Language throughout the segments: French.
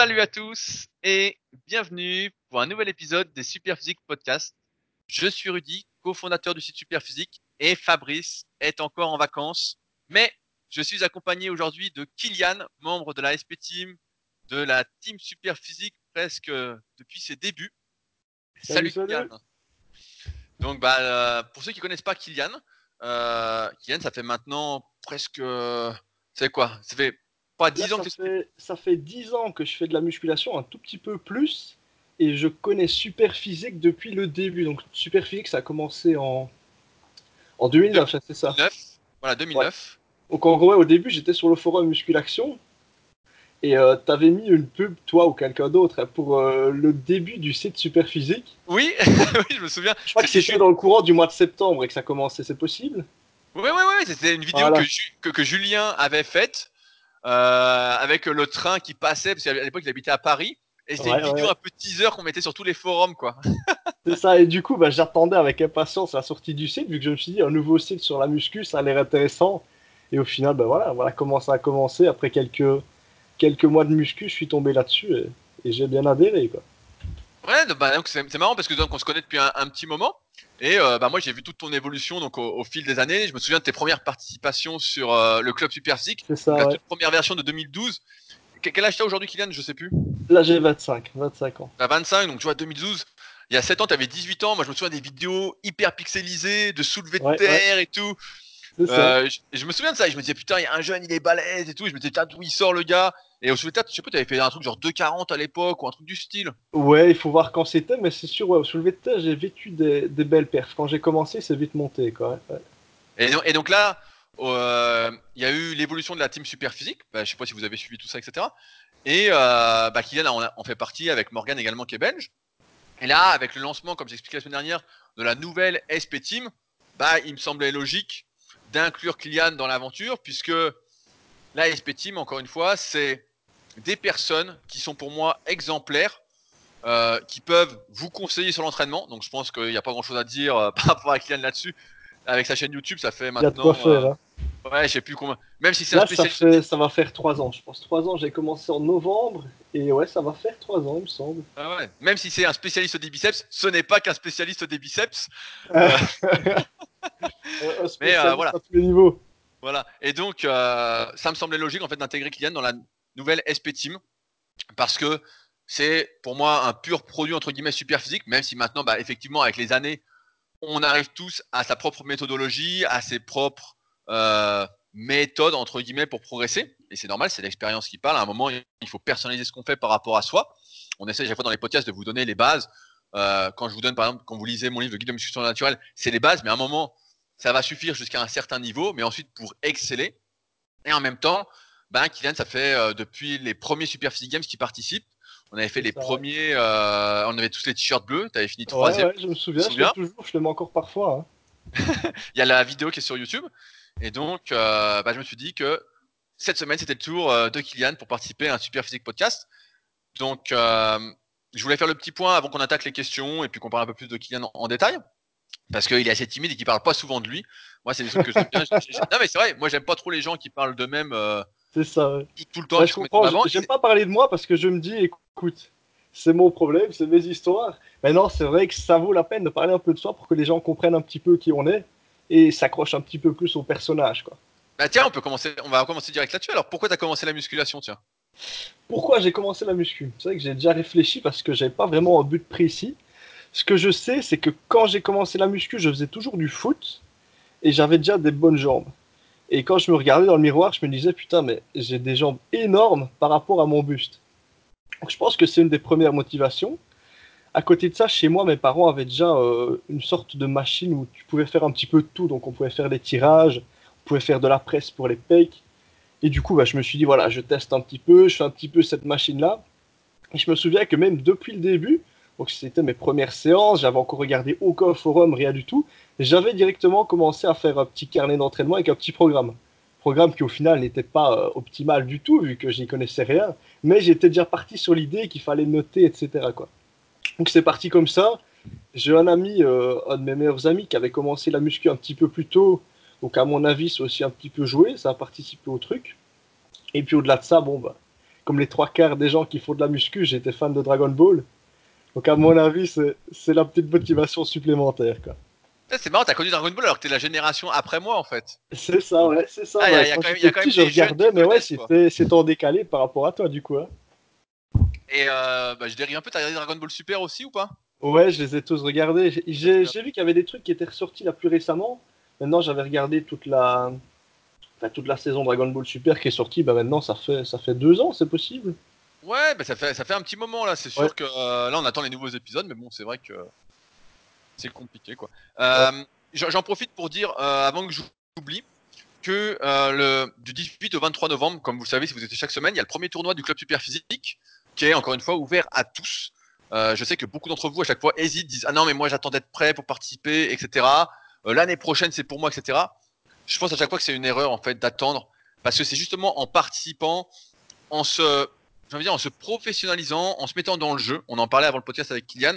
Salut à tous et bienvenue pour un nouvel épisode des Superphysique Podcast. Je suis Rudy, cofondateur du site Superphysique et Fabrice est encore en vacances, mais je suis accompagné aujourd'hui de Kylian, membre de la SP Team, de la Team Superphysique presque depuis ses débuts. Salut, Kylian. Donc bah, euh, pour ceux qui connaissent pas Kylian, euh, Kylian ça fait maintenant presque, c'est quoi? Ça fait pas 10 ans ça, fait, ça fait 10 ans que je fais de la musculation, un tout petit peu plus, et je connais Superphysique depuis le début. Donc Superphysique ça a commencé en, en 2009, c'est ça? 2009, voilà 2009. Donc en gros, au début, j'étais sur le forum Musculation et euh, tu avais mis une pub, toi ou quelqu'un d'autre, pour euh, le début du site Superphysique. Oui, oui, je me souviens. Je crois que c'était dans le courant du mois de septembre et que ça commençait, c'est possible? Oui, oui, oui, c'était une vidéo que, que, Julien avait faite avec le train qui passait, parce qu'à l'époque il habitait à Paris. Et c'était une vidéo un peu teaser qu'on mettait sur tous les forums, quoi. c'est ça, et du coup, bah, j'attendais avec impatience la sortie du site, vu que je me suis dit, un nouveau site sur la muscu, ça a l'air intéressant. Et au final, ben voilà, voilà comment ça a commencé. Après quelques, quelques mois de muscu, je suis tombé là-dessus et, j'ai bien adhéré. Quoi. Ouais, bah, donc c'est, marrant parce que donc, on se connaît depuis un, petit moment. Et euh, bah, moi, j'ai vu toute ton évolution donc, au, fil des années. Je me souviens de tes premières participations sur euh, le club Super. C'est ça. La toute première version de 2012. Quel âge t'as aujourd'hui, Kylian? Je sais plus. Là, j'ai 25, 25 ans. T'as 25, donc tu vois, 2012. Il y a 7 ans, tu avais 18 ans. Moi, je me souviens des vidéos hyper pixelisées, de soulever de terre et tout. Euh, je, me souviens de ça, je me disais putain, il y a un jeune, il est balèze et tout. je me disais, d'où il sort le gars? Et au soulevé de je sais pas, t'avais fait un truc genre 2,40 à l'époque ou un truc du style. Ouais, il faut voir quand c'était, mais c'est sûr, ouais, au soulevé de terre, j'ai vécu des, belles perfs. Quand j'ai commencé, c'est vite monté, quoi. Et, donc là, euh, il y a eu l'évolution de la team super physique. Bah, je sais pas si vous avez suivi tout ça, etc. Et euh, bah, Kylian en, en fait partie avec Morgan également qui est belge. Et là, avec le lancement, comme j'expliquais la semaine dernière, de la nouvelle SP Team, bah, il me semblait logique d'inclure Kylian dans l'aventure, puisque la SP Team, encore une fois, c'est des personnes qui sont pour moi exemplaires, euh, qui peuvent vous conseiller sur l'entraînement. Donc je pense qu'il n'y a pas grand chose à dire euh, par rapport à Kylian là-dessus. Avec sa chaîne YouTube, ça fait maintenant. faire, euh, hein. Ouais, je sais plus combien. Même si c'est un spécialiste. Ça, va faire 3 ans, je pense. 3 ans, j'ai commencé en novembre. Et ouais, ça va faire 3 ans, il me semble. Ah ouais. Même si c'est un spécialiste des biceps, ce n'est pas qu'un spécialiste des biceps. Euh, mais euh, voilà. À tous les niveaux. Voilà. Et donc, euh, ça me semblait logique en fait d'intégrer Kylian dans la nouvelle SP Team parce que c'est pour moi un pur produit entre guillemets super physique, même si maintenant, bah, effectivement, avec les années, on arrive tous à sa propre méthodologie, à ses propres méthodes entre guillemets pour progresser. Et c'est normal, c'est l'expérience qui parle. À un moment, il faut personnaliser ce qu'on fait par rapport à soi. On essaie chaque fois dans les podcasts de vous donner les bases. quand je vous donne, par exemple, quand vous lisez mon livre, Le guide de musculation naturelle, c'est les bases, mais à un moment, ça va suffire jusqu'à un certain niveau, mais ensuite pour exceller. Et en même temps, ben, Kylian, ça fait euh, depuis les premiers Super Physique Games qui participent. On avait fait les premiers, euh, on avait tous les t-shirts bleus, tu avais fini troisième. Ouais, je me souviens, je, le toujours, je le mets encore parfois. Hein. Il y a la vidéo qui est sur YouTube. Et donc, euh, bah, je me suis dit que cette semaine, c'était le tour de Kylian pour participer à un Super Physique Podcast. Donc, je voulais faire le petit point avant qu'on attaque les questions et puis qu'on parle un peu plus de Kylian en détail parce qu'il est assez timide et qu'il parle pas souvent de lui. Moi, c'est des trucs que j'aime bien. non, mais c'est vrai, moi, j'aime pas trop les gens qui parlent d'eux-mêmes. Euh, c'est ça, Tout le temps. je comprends. J'aime pas parler de moi parce que je me dis, écoute, c'est mon problème, c'est mes histoires. Mais non, c'est vrai que ça vaut la peine de parler un peu de soi pour que les gens comprennent un petit peu qui on est et s'accrochent un petit peu plus au personnage, quoi. Bah tiens, on peut commencer, on va commencer direct là-dessus. Alors, pourquoi tu as commencé la musculation, tiens? Pourquoi j'ai commencé la muscu? C'est vrai que j'ai déjà réfléchi parce que j'avais pas vraiment un but précis. Ce que je sais, c'est que quand j'ai commencé la muscu, je faisais toujours du foot et j'avais déjà des bonnes jambes. Et quand je me regardais dans le miroir, je me disais putain, mais j'ai des jambes énormes par rapport à mon buste. Donc je pense que c'est une des premières motivations. À côté de ça, chez moi, mes parents avaient déjà euh, une sorte de machine où tu pouvais faire un petit peu tout. Donc on pouvait faire des tirages, on pouvait faire de la presse pour les pecs. Et du coup, bah, je me suis dit, voilà, je teste un petit peu, je fais un petit peu cette machine-là. Et je me souviens que même depuis le début, donc c'était mes premières séances, j'avais encore regardé aucun forum, rien du tout. J'avais directement commencé à faire un petit carnet d'entraînement avec un petit programme. Programme qui au final n'était pas euh, optimal du tout vu que je n'y connaissais rien, mais j'étais déjà parti sur l'idée qu'il fallait noter, etc. Donc c'est parti comme ça. J'ai un ami, euh, un de mes meilleurs amis, qui avait commencé la muscu un petit peu plus tôt. Donc à mon avis, c'est aussi un petit peu joué, ça a participé au truc. Et puis au-delà de ça, bon bah, comme les trois quarts des gens qui font de la muscu, j'étais fan de Dragon Ball. Donc à mon avis, c'est la petite motivation supplémentaire. Quoi. C'est marrant, t'as connu Dragon Ball alors que t'es la génération après moi en fait. C'est ça, ouais, c'est ça. Ah, y a, quand même, y a quand même je regardais, mais ouais, c'est en décalé par rapport à toi du coup. Hein. Et euh, bah, je dérive un peu, t'as regardé Dragon Ball Super aussi ou pas? Ouais, je les ai tous regardés. J'ai vu qu'il y avait des trucs qui étaient ressortis là plus récemment. Maintenant, j'avais regardé toute la, toute la saison Dragon Ball Super qui est sortie. Bah maintenant, ça fait, ça fait deux ans, c'est possible. Ouais, bah ça fait, ça fait un petit moment là. C'est sûr que euh, là, on attend les nouveaux épisodes, mais bon, c'est vrai que c'est compliqué quoi. Euh, j'en profite pour dire, euh, avant que j'oublie, que le, du 18 au 23 novembre, comme vous le savez, si vous étiez chaque semaine, il y a le premier tournoi du club Super Physique qui est encore une fois ouvert à tous. Euh, je sais que beaucoup d'entre vous à chaque fois hésitent, disent ah non mais moi j'attends d'être prêt pour participer, etc. Euh, l'année prochaine c'est pour moi, etc. Je pense à chaque fois que c'est une erreur en fait d'attendre parce que c'est justement en participant, en se, dire, en se professionnalisant, en se mettant dans le jeu. On en parlait avant le podcast avec Kylian.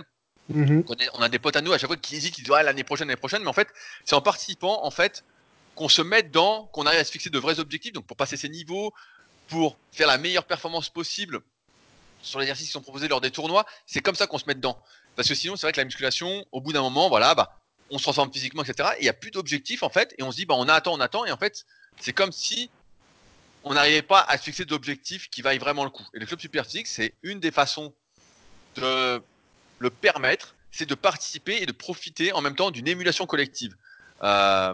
Mm-hmm. On, a des potes à nous à chaque fois qui hésitent, qui disent ah, l'année prochaine, l'année prochaine, mais en fait c'est en participant en fait qu'on se met dans, qu'on arrive à se fixer de vrais objectifs, donc pour passer ces niveaux, pour faire la meilleure performance possible sur les exercices qui sont proposés lors des tournois, c'est comme ça qu'on se met dedans. Parce que sinon, c'est vrai que la musculation, au bout d'un moment, voilà, bah, on se transforme physiquement, etc. Et il n'y a plus d'objectif en fait, et on se dit, bah, on attend, on attend, et en fait, c'est comme si on n'arrivait pas à se fixer d'objectifs qui vaillent vraiment le coup. Et le club super physique, c'est une des façons de le permettre, c'est de participer et de profiter en même temps d'une émulation collective. Euh,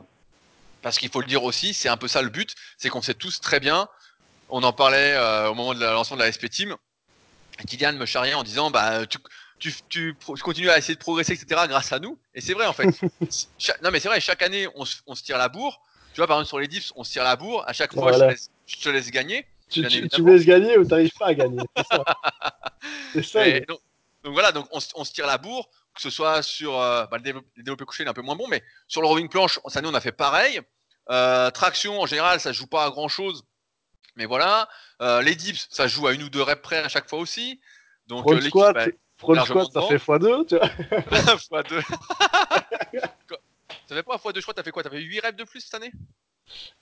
parce qu'il faut le dire aussi, c'est un peu ça le but, c'est qu'on sait tous très bien, on en parlait euh, au moment de la lancement de la SP Team, Kylian me charriait en disant bah tu, tu, tu, continues à essayer de progresser, etc. grâce à nous. Et c'est vrai en fait. non mais c'est vrai, chaque année on, on, se tire la bourre. Tu vois, par exemple sur les dips, on se tire la bourre. À chaque fois, je, te laisse, je, te laisse, gagner. Tu, tu me laisses gagner ou tu n'arrives pas à gagner. C'est ça. donc, donc, voilà, donc on, on, se tire la bourre, que ce soit sur euh, bah, le développé, couché, il est un peu moins bon, mais sur le rowing planche, cette année on a fait pareil. Euh, traction, en général, ça joue pas à grand chose. Mais voilà, euh, les dips, ça joue à une ou deux reps près à chaque fois aussi. Donc front euh, squat, front squat ça fait x2, tu vois. x2. ça fait pas x2, je crois, t'as fait quoi? T'as fait 8 reps de plus cette année?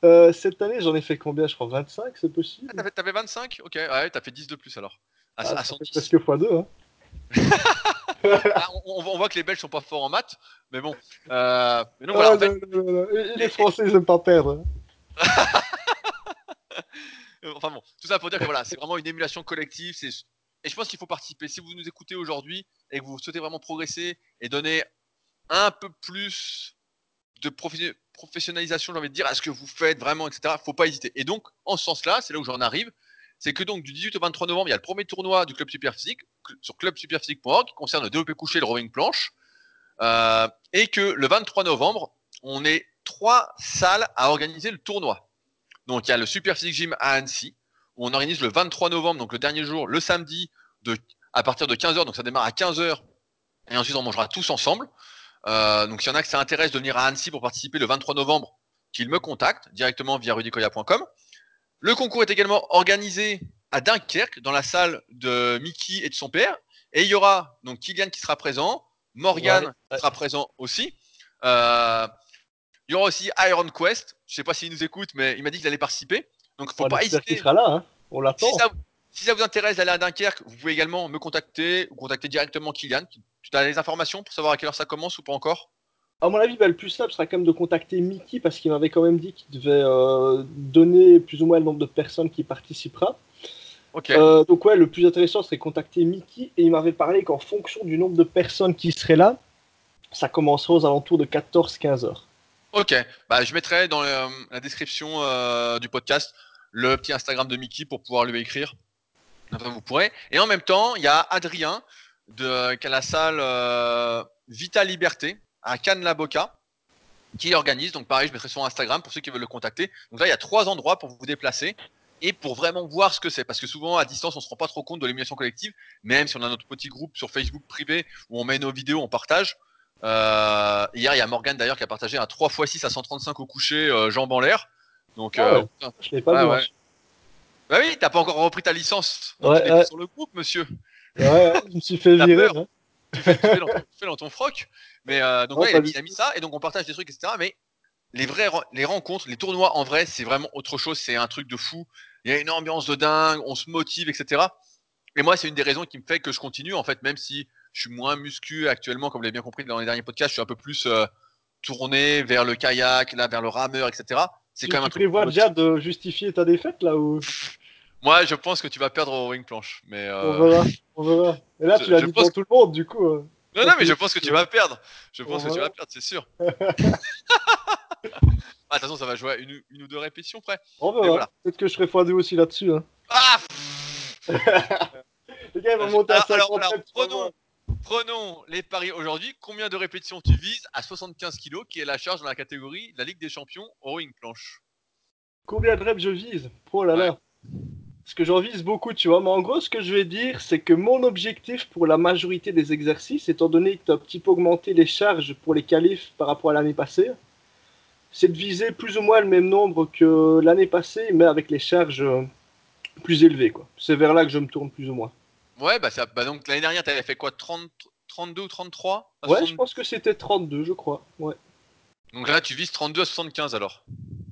Euh, Cette année, j'en ai fait combien? Je crois 25, c'est possible. Ah, t'avais 25 Ok, ouais, t'as fait 10 de plus alors. À, ah, presque x2, hein. ah, on, voit que les Belges sont pas forts en maths, mais bon. Euh, mais non, voilà, en fait... Les Français, ils aiment pas perdre. Hein. enfin bon, tout ça pour dire que voilà, c'est vraiment une émulation collective. Et je pense qu'il faut participer. Si vous nous écoutez aujourd'hui et que vous souhaitez vraiment progresser et donner un peu plus de professionnalisation, j'ai envie de dire, à ce que vous faites vraiment, etc., faut pas hésiter. Et donc, en ce sens-là, c'est là où j'en arrive, c'est que donc du 18 au 23 novembre, il y a le premier tournoi du club superphysique sur clubsuperphysique.org qui concerne le développé couché et le rowing planche. Euh, et que le 23 novembre, on est trois salles à organiser le tournoi. Donc il y a le Super Physique Gym à Annecy, où on organise le 23 novembre, donc le dernier jour, le samedi, de, à partir de 15h, donc ça démarre à 15h, et ensuite on mangera tous ensemble. Euh, donc s'il y en a que ça intéresse de venir à Annecy pour participer le 23 novembre, qu'ils me contactent directement via rudicoya.com. Le concours est également organisé à Dunkerque, dans la salle de Mickey et de son père. Et il y aura donc Kylian qui sera présent, Morgan qui sera présent aussi. Euh, il y aura aussi Iron Quest. Je sais pas s'il nous écoute, mais il m'a dit qu'il allait participer. Donc, faut pas hésiter. Il sera là, hein. On l'attend. Si, ça, vous intéresse d'aller à Dunkerque, vous pouvez également me contacter ou contacter directement Kylian. Tu as des informations pour savoir à quelle heure ça commence ou pas encore? À mon avis, bah, le plus simple sera quand même de contacter Mickey parce qu'il m'avait quand même dit qu'il devait euh, donner plus ou moins le nombre de personnes qui participera. Euh, donc ouais, le plus intéressant serait contacter Mickey et il m'avait parlé qu'en fonction du nombre de personnes qui seraient là, ça commencerait aux alentours de 14-15 heures. Ok, bah, je mettrai dans la description euh, du podcast le petit Instagram de Mickey pour pouvoir lui écrire. vous pourrez. Et en même temps, il y a Adrien de, qui a la salle euh, Vita Liberté à Cannes-la-Boca qui organise. Donc pareil, je mettrai son Instagram pour ceux qui veulent le contacter. Donc là, il y a trois endroits pour vous déplacer et pour vraiment voir ce que c'est. Parce que souvent, à distance, on se rend pas trop compte de l'émulation collective. Même si on a notre petit groupe sur Facebook privé où on met nos vidéos, on partage. Euh, hier, il y a Morgan d'ailleurs qui a partagé un 3x6 à 135 au coucher, euh, jambes en l'air. Donc, euh, je l'ai pas vu. Bah oui, t'as pas encore repris ta licence. ouais, sur le groupe, monsieur. Ouais, je me suis fait virer. Hein. Tu, fais, tu, fais dans, ton froc. Mais donc, ouais, il, a mis, ça et donc on partage des trucs, etc. Mais les vraies les rencontres, les tournois en vrai, c'est vraiment autre chose. C'est un truc de fou. il y a une ambiance de dingue, on se motive, etc. Et moi, c'est une des raisons qui me fait que je continue, en fait, même si je suis moins muscu actuellement, comme vous l'avez bien compris dans les derniers podcasts, je suis un peu plus euh, tourné vers le kayak, là, vers le rameur, etc. C'est quand même un truc. Tu prévois déjà de justifier ta défaite là ou? Moi, je pense que tu vas perdre au ring planche, mais. Euh... On verra, on verra. Et là, tu l'as dit pour tout le monde, du coup. Euh. Non, non, mais je pense que tu vas perdre. Je pense que tu vas perdre, c'est sûr. Ah, attention, ça va jouer à une, ou deux répétitions près. On verra. Voilà. Peut-être que je serai x2 aussi là-dessus. Hein. Ah Les gars, ils vont monter à 50 alors, alors, prenons, prenons les paris aujourd'hui. Combien de répétitions tu vises à 75 kg, qui est la charge dans la catégorie de la Ligue des Champions rowing planche? Combien de reps je vise? Oh là là Parce que j'en vise beaucoup, tu vois. Mais en gros, ce que je vais dire, c'est que mon objectif pour la majorité des exercices, étant donné que tu as un petit peu augmenté les charges pour les qualifs par rapport à l'année passée, c'est de viser plus ou moins le même nombre que l'année passée, mais avec les charges euh, plus élevées. Quoi. C'est vers là que je me tourne plus ou moins. Ouais, bah, ça, bah donc l'année dernière, tu avais fait quoi 30, 32 ou 33 Ouais, je pense que c'était 32, je crois. Ouais. Donc là, tu vises 32 à 75 alors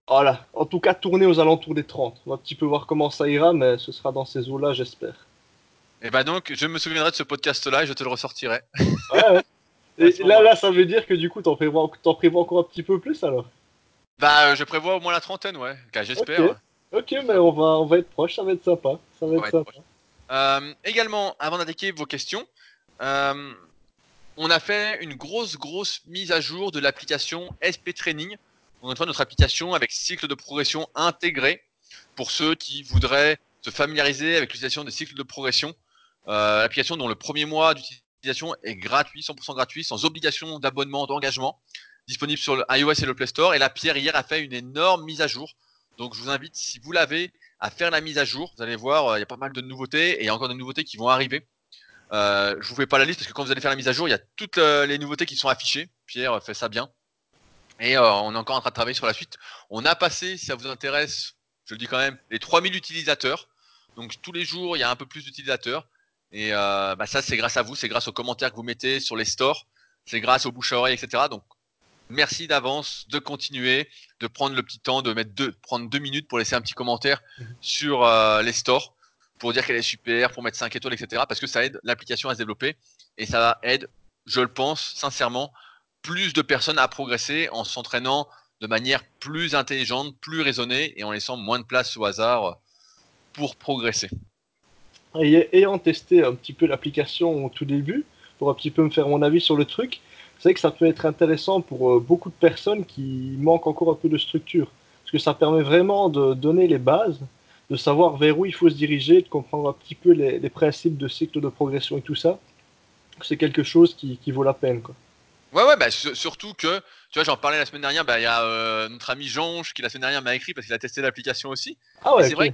Voilà, en tout cas, tourner aux alentours des 30. On va un petit peu voir comment ça ira, mais ce sera dans ces eaux-là, j'espère. Et bah donc, je me souviendrai de ce podcast-là et je te le ressortirai. Ouais, ouais. Et là, là, ça veut dire que du coup, t'en prévois, prévois encore un petit peu plus alors? Bah, euh, je prévois au moins la trentaine, ouais. J'espère. Ok, mais on va, on va être proche, ça va être sympa. Ça va être sympa. Euh, également, avant d'attaquer vos questions, euh, on a fait une grosse, grosse mise à jour de l'application SP Training. On a notre application avec cycle de progression intégré pour ceux qui voudraient se familiariser avec l'utilisation des cycles de progression. Euh, l'application dont le premier mois d'utilisation est gratuit, 100% gratuit, sans obligation d'abonnement, d'engagement, disponible sur le iOS et le Play Store. Et la Pierre hier a fait une énorme mise à jour. Donc je vous invite, si vous l'avez, à faire la mise à jour. Vous allez voir, euh, il y a pas mal de nouveautés et il y a encore des nouveautés qui vont arriver. Euh, je vous fais pas la liste parce que quand vous allez faire la mise à jour, il y a toutes euh, les nouveautés qui sont affichées. Pierre fait ça bien. Et on est encore en train de travailler sur la suite. On a passé, si ça vous intéresse, je le dis quand même, les 3000 utilisateurs. Donc tous les jours, il y a un peu plus d'utilisateurs. Et bah, ça, c'est grâce à vous, c'est grâce aux commentaires que vous mettez sur les stores, c'est grâce aux bouche à oreille, etc. Donc merci d'avance de continuer, de prendre le petit temps, de mettre deux, prendre deux minutes pour laisser un petit commentaire mhm. sur euh, les stores, pour dire qu'elle est super, pour mettre 5 étoiles, etc. Parce que ça aide l'application à se développer et ça aide, je le pense sincèrement, plus de personnes à progresser en s'entraînant de manière plus intelligente, plus raisonnée et en laissant moins de place au hasard pour progresser. Et ayant testé un petit peu l'application au tout début, pour un petit peu me faire mon avis sur le truc, c'est que ça peut être intéressant pour euh, beaucoup de personnes qui manquent encore un peu de structure. Parce que ça permet vraiment de donner les bases, de savoir vers où il faut se diriger, de comprendre un petit peu les, principes de cycle de progression et tout ça. C'est quelque chose qui, vaut la peine. Quoi. Ouais, ouais, bah, surtout que, tu vois, j'en parlais la semaine dernière, bah, il y a euh, notre ami Jonge qui la semaine dernière m'a écrit parce qu'il a testé l'application aussi. Ah ouais, c'est vrai.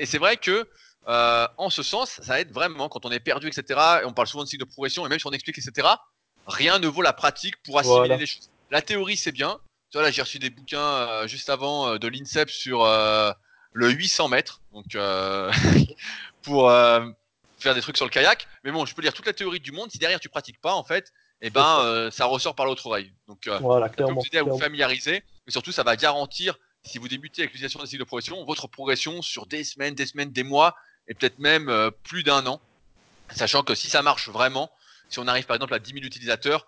Et c'est vrai que, euh, en ce sens, ça aide vraiment quand on est perdu, etc. Et on parle souvent de cycle de progression, et même si on explique, etc rien ne vaut la pratique pour assimiler les choses. La théorie, c'est bien. Tu vois, là, j'ai reçu des bouquins euh, juste avant euh, de l'INSEP sur euh, le 800 mètres, donc pour faire des trucs sur le kayak. Mais bon, je peux lire toute la théorie du monde. Si derrière tu pratiques pas, en fait, et eh ben, ça ressort par l'autre oreille. Donc, voilà, clairement, vous aider à vous familiariser. Mais surtout, ça va garantir, si vous débutez avec l'utilisation des cycles de progression, votre progression sur des semaines, des semaines, des mois, et peut-être même plus d'un an. Sachant que si ça marche vraiment, si on arrive par exemple à 10 000 utilisateurs,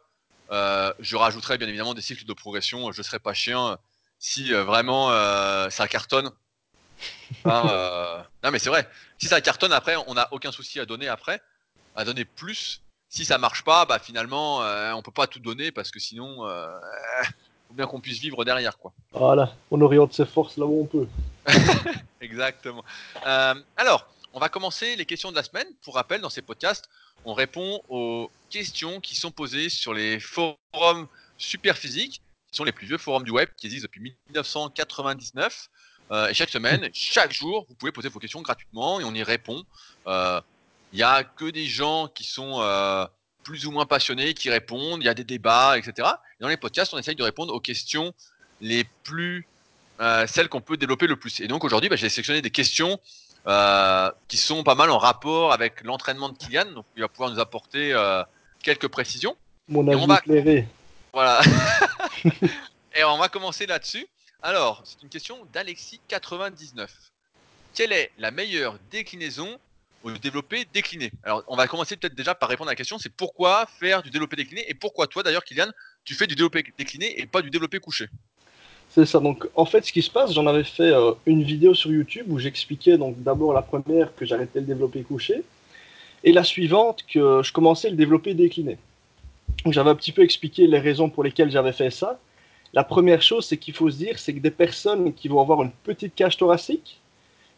euh, je rajouterai bien évidemment des cycles de progression. Je ne serai pas chien si euh, vraiment euh, ça cartonne. non mais c'est vrai. Si ça cartonne après, on n'a aucun souci à donner après, à donner plus. Si ça marche pas, bah finalement on peut pas tout donner parce que sinon, il faut bien qu'on puisse vivre derrière quoi. Voilà, on oriente ses forces là où on peut. Exactement. alors, on va commencer les questions de la semaine. Pour rappel, dans ces podcasts, on répond aux questions qui sont posées sur les forums Superphysique, qui sont les plus vieux forums du web qui existent depuis 1999. Euh, et chaque semaine, chaque jour, vous pouvez poser vos questions gratuitement et on y répond. Il euh, n'y a que des gens qui sont euh, plus ou moins passionnés qui répondent, il y a des débats, etc. Et dans les podcasts, on essaye de répondre aux questions les plus, celles qu'on peut développer le plus. Et donc aujourd'hui, bah, j'ai sélectionné des questions euh, qui sont pas mal en rapport avec l'entraînement de Kylian. Donc, il va pouvoir nous apporter euh, quelques précisions. Mon avis va... éclairé. Voilà. et on va commencer là-dessus. Alors, c'est une question d'Alexis99 quelle est la meilleure déclinaison au développé décliné? Alors, on va commencer peut-être déjà par répondre à la question c'est pourquoi faire du développé décliné? Et pourquoi toi d'ailleurs, Kylian, tu fais du développé décliné et pas du développé couché? C'est ça. Donc, en fait, ce qui se passe, j'en avais fait euh, une vidéo sur YouTube où j'expliquais donc d'abord la première que j'arrêtais le développé couché et la suivante que je commençais le développé décliné. J'avais un petit peu expliqué les raisons pour lesquelles j'avais fait ça. La première chose, c'est qu'il faut se dire, c'est que des personnes qui vont avoir une petite cage thoracique,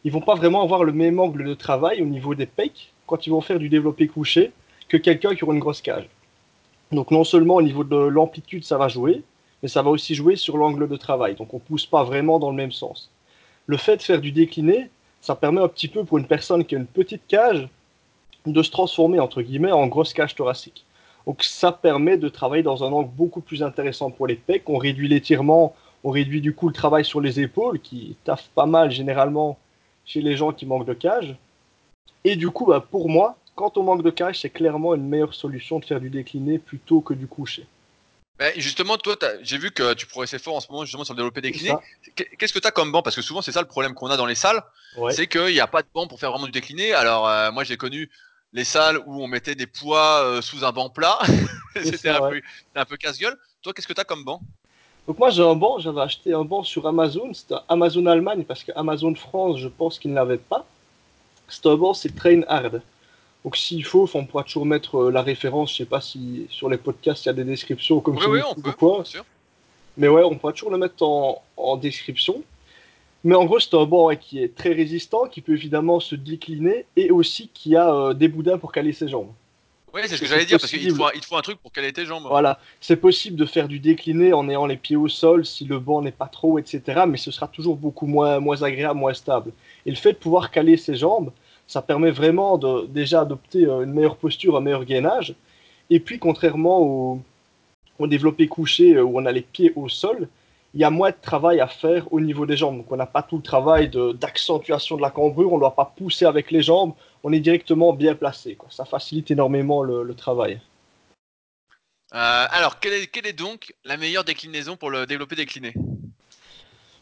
ils vont pas vraiment avoir le même angle de travail au niveau des pecs quand ils vont faire du développé couché que quelqu'un qui aura une grosse cage. Donc non seulement au niveau de l'amplitude, ça va jouer, mais ça va aussi jouer sur l'angle de travail. Donc on ne pousse pas vraiment dans le même sens. Le fait de faire du décliné, ça permet un petit peu pour une personne qui a une petite cage de se transformer entre guillemets en grosse cage thoracique. Donc ça permet de travailler dans un angle beaucoup plus intéressant pour les pecs. On réduit l'étirement, on réduit du coup le travail sur les épaules qui taffent pas mal généralement chez les gens qui manquent de cage. Et du coup, bah, pour moi, quand on manque de cage, c'est clairement une meilleure solution de faire du décliné plutôt que du coucher justement, toi, j'ai vu que tu progressais fort en ce moment justement sur le développé décliné. Qu'est-ce que tu as comme banc? Parce que souvent, c'est ça le problème qu'on a dans les salles, c'est qu'il n'y a pas de banc pour faire vraiment du décliné. Alors, euh, moi, j'ai connu les salles où on mettait des poids euh, sous un banc plat. C'était un, un, peu casse-gueule. Toi, qu'est-ce que tu as comme banc? Donc, moi, j'ai un banc. J'avais acheté un banc sur Amazon. C'était Amazon Allemagne parce que Amazon France, je pense qu'ils ne l'avaient pas. C'est un banc, c'est Train Hard. Donc s'il faut, on pourra toujours mettre euh, la référence. Je sais pas si sur les podcasts il y a des descriptions comme oui, oui, on peut, quoi. Mais ouais, on pourra toujours le mettre en, description. Mais en gros, c'est un banc qui est très résistant, qui peut évidemment se décliner et aussi qui a euh, des boudins pour caler ses jambes. Oui, c'est ce que j'allais dire, parce qu'il te, faut, un truc pour caler tes jambes. Voilà, c'est possible de faire du décliné en ayant les pieds au sol si le banc n'est pas trop, etc. Mais ce sera toujours beaucoup moins, moins agréable, moins stable. Et le fait de pouvoir caler ses jambes, ça permet vraiment de, déjà adopter euh, une meilleure posture, un meilleur gainage. Et puis, contrairement au, développé couché euh, où on a les pieds au sol, il y a moins de travail à faire au niveau des jambes. Donc, on n'a pas tout le travail d'accentuation de, la cambrure, on ne doit pas pousser avec les jambes, on est directement bien placé. Quoi. Ça facilite énormément le, travail. Euh, alors, quelle est, quelle est, donc la meilleure déclinaison pour le développer décliné?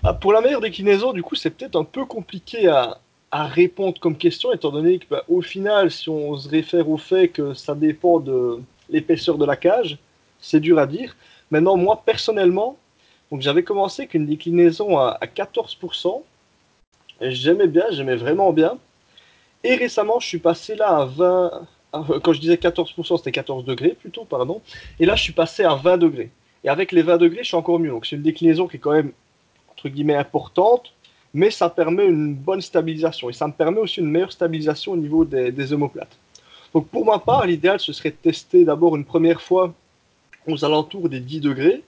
Ah, Pour la meilleure déclinaison, du coup, c'est peut-être un peu compliqué à, à répondre comme question, étant donné que, bah, au final, si on se réfère au fait que ça dépend de l'épaisseur de la cage, c'est dur à dire. Maintenant, moi, personnellement, donc j'avais commencé avec une déclinaison à, 14%. J'aimais bien, j'aimais vraiment bien. Et récemment, je suis passé là à 20. Quand je disais 14%, c'était 14 degrés plutôt, pardon. Et là, je suis passé à 20 degrés. Et avec les 20 degrés, je suis encore mieux. Donc, c'est une déclinaison qui est quand même, entre guillemets, importante mais ça permet une bonne stabilisation et ça me permet aussi une meilleure stabilisation au niveau des, omoplates. Donc pour ma part, l'idéal ce serait de tester d'abord une première fois aux alentours des 10 degrés,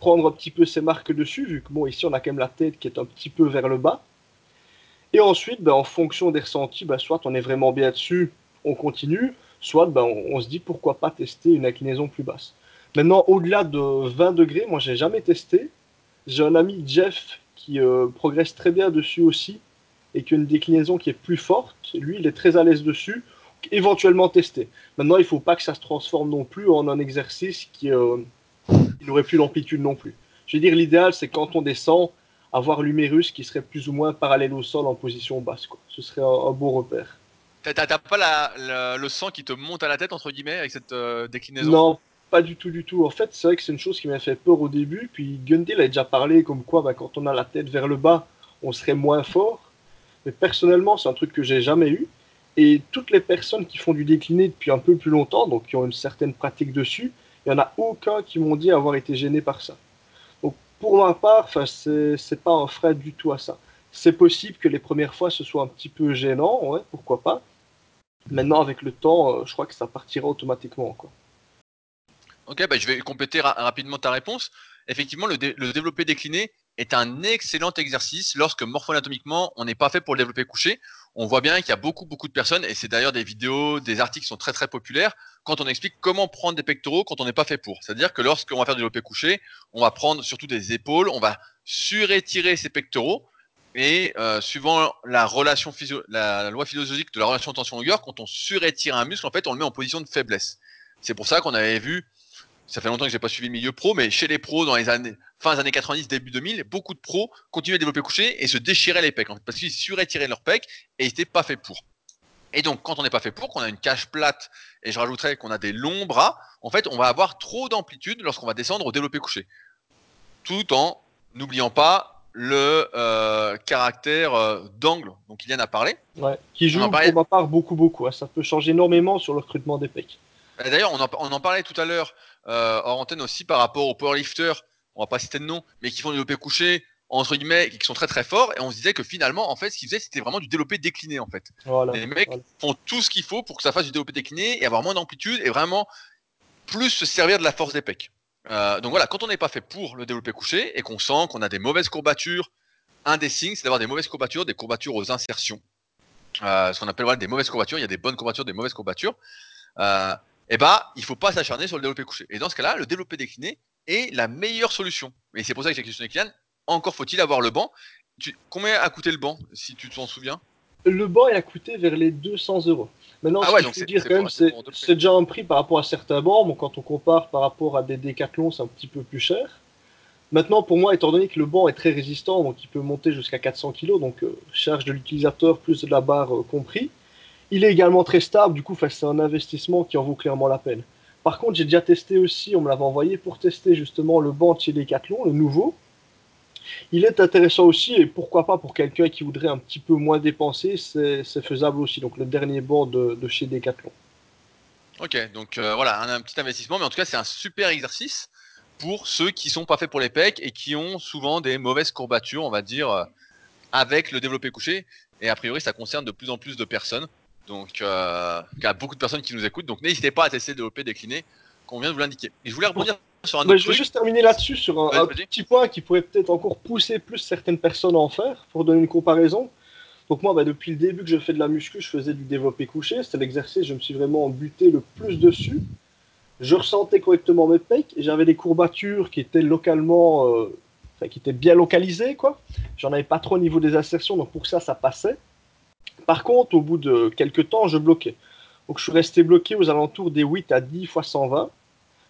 prendre un petit peu ces marques dessus, vu que bon ici on a quand même la tête qui est un petit peu vers le bas. Et ensuite, ben, en fonction des ressentis, ben, soit on est vraiment bien dessus, on continue, soit ben, on, on, se dit pourquoi pas tester une inclinaison plus basse. Maintenant, au-delà de 20 degrés, moi j'ai jamais testé. J'ai un ami Jeff qui euh, progresse très bien dessus aussi et qui a une déclinaison qui est plus forte. Lui, il est très à l'aise dessus. Éventuellement tester. Maintenant, il ne faut pas que ça se transforme non plus en un exercice qui euh, n'aurait plus l'amplitude non plus. Je veux dire, l'idéal, c'est quand on descend, avoir l'humérus qui serait plus ou moins parallèle au sol en position basse. Quoi. Ce serait un, beau repère. T'as pas le sang qui te monte à la tête, entre guillemets, avec cette euh, déclinaison? Non, pas du tout, du tout. En fait, c'est vrai que c'est une chose qui m'a fait peur au début. Puis Gundil a déjà parlé comme quoi, bah, quand on a la tête vers le bas, on serait moins fort. Mais personnellement, c'est un truc que j'ai jamais eu. Et toutes les personnes qui font du décliné depuis un peu plus longtemps, donc qui ont une certaine pratique dessus, il n'y en a aucun qui m'ont dit avoir été gêné par ça. Donc pour ma part, c'est pas un frein du tout à ça. C'est possible que les premières fois ce soit un petit peu gênant, ouais, pourquoi pas. Maintenant, avec le temps, euh, je crois que ça partira automatiquement. Ok, bah, je vais compléter rapidement ta réponse. Effectivement, le, développé décliné est un excellent exercice lorsque morpho-anatomiquement on n'est pas fait pour le développer couché. On voit bien qu'il y a beaucoup beaucoup de personnes et c'est d'ailleurs des vidéos, des articles qui sont très très populaires quand on explique comment prendre des pectoraux quand on n'est pas fait pour. C'est-à-dire que lorsqu'on va faire du développé couché, on va prendre surtout des épaules, on va surétirer ses pectoraux et euh, suivant la relation physio la, loi physiologique de la relation tension-longueur, quand on surétire un muscle, en fait, on le met en position de faiblesse. C'est pour ça qu'on avait vu ça fait longtemps que j'ai pas suivi le milieu pro, mais chez les pros dans les années fin des années 90, début 2000, beaucoup de pros continuaient à développer couché et se déchiraient les pecs parce qu'ils surétiraient leurs pecs et ils n'étaient pas faits pour. Et donc, quand on n'est pas fait pour, qu'on a une cage plate, et je rajouterais qu'on a des longs bras, en fait, on va avoir trop d'amplitude lorsqu'on va descendre au développé couché. Tout en n'oubliant pas le euh, caractère euh, d'angle dont Kylian a parlé. Ouais, qui joue pour ma part beaucoup, beaucoup. Hein. Ça peut changer énormément sur le recrutement des pecs. D'ailleurs, on, on, en parlait tout à l'heure euh, hors antenne aussi par rapport aux powerlifters, on va pas citer de nom, mais qui font du développé couché entre guillemets qui sont très très forts et on se disait que finalement en fait ce qu'ils faisaient c'était vraiment du développé décliné en fait. les mecs font tout ce qu'il faut pour que ça fasse du développé décliné et avoir moins d'amplitude et vraiment plus se servir de la force des pecs. Euh, donc voilà, quand on n'est pas fait pour le développé couché et qu'on sent qu'on a des mauvaises courbatures, un des signes c'est d'avoir des mauvaises courbatures, des courbatures aux insertions. Euh, ce qu'on appelle des mauvaises courbatures, il y a des bonnes courbatures, des mauvaises courbatures. Euh, et bah, il faut pas s'acharner sur le développé couché. Et dans ce cas-là, le développé décliné est la meilleure solution. Et c'est pour ça que j'ai questionné Kylian. Encore faut-il avoir le banc. Combien a coûté le banc, si tu t'en souviens? Le banc, il a coûté vers les 200 euros. Maintenant, ah ce dire quand même, c'est déjà un prix par rapport à certains bancs. Bon, quand on compare par rapport à des décathlons, c'est un petit peu plus cher. Maintenant, pour moi, étant donné que le banc est très résistant, donc il peut monter jusqu'à 400 kg, donc euh, charge de l'utilisateur plus de la barre euh, compris, il est également très stable, du coup, c'est un investissement qui en vaut clairement la peine. Par contre, j'ai déjà testé aussi, on me l'avait envoyé pour tester justement le banc de chez Decathlon, le nouveau. Il est intéressant aussi, et pourquoi pas pour quelqu'un qui voudrait un petit peu moins dépenser, c'est faisable aussi. Donc le dernier banc de, chez Decathlon. Ok, donc euh, voilà, un, petit investissement, mais en tout cas c'est un super exercice pour ceux qui sont pas faits pour les pecs et qui ont souvent des mauvaises courbatures, on va dire, euh, avec le développé couché. Et a priori, ça concerne de plus en plus de personnes. Donc, euh, il y a beaucoup de personnes qui nous écoutent. Donc, n'hésitez pas à tester développé décliné, qu'on vient de vous l'indiquer. Et je voulais rebondir sur un autre Je vais juste terminer là-dessus sur un, petit point qui pourrait peut-être encore pousser plus certaines personnes à en faire, pour donner une comparaison. Donc moi, bah, depuis le début que je fais de la muscu, je faisais du développé couché. C'était l'exercice, je me suis vraiment buté le plus dessus. Je ressentais correctement mes pecs et j'avais des courbatures qui étaient localement, euh, qui étaient bien localisées, quoi. J'en avais pas trop au niveau des assertions, donc pour ça, ça passait. Par contre, au bout de quelques temps, je bloquais. Donc je suis resté bloqué aux alentours des 8 à 10 fois 120.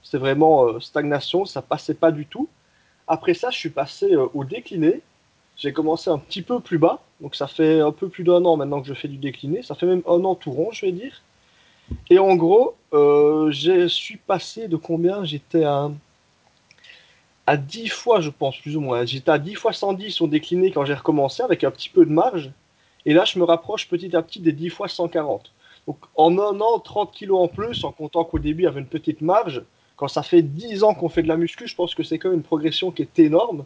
C'était vraiment euh, stagnation, ça passait pas du tout. Après ça, je suis passé euh, au décliné. J'ai commencé un petit peu plus bas, donc ça fait un peu plus d'un an maintenant que je fais du décliné. Ça fait même un an tout rond, je vais dire. Et en gros, euh, je suis passé de combien? J'étais à, à 10 fois, je pense, plus ou moins. J'étais à 10 fois 110 au décliné quand j'ai recommencé, avec un petit peu de marge. Et là, je me rapproche petit à petit des 10 fois 140. Donc en un an, 30 kilos en plus, en comptant qu'au début, il y avait une petite marge. Quand ça fait 10 ans qu'on fait de la muscu, je pense que c'est quand même une progression qui est énorme.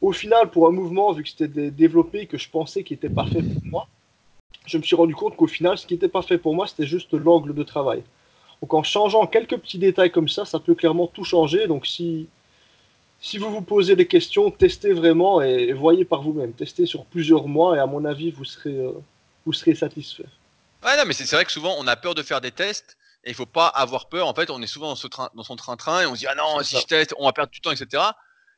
Au final, pour un mouvement, vu que c'était développé, que je pensais qu'il n'était pas fait pour moi, je me suis rendu compte qu'au final, ce qui n'était pas fait pour moi, c'était juste l'angle de travail. Donc en changeant quelques petits détails comme ça, ça peut clairement tout changer. Donc si, si vous vous posez des questions, testez vraiment et voyez par vous-même. Testez sur plusieurs mois et à mon avis, vous serez, euh, vous serez satisfait. Ouais, non, mais c'est vrai que souvent, on a peur de faire des tests et il faut pas avoir peur. En fait, on est souvent dans, ce train, dans son train-train et on se dit, ah non, si je teste, on va perdre du temps, etc.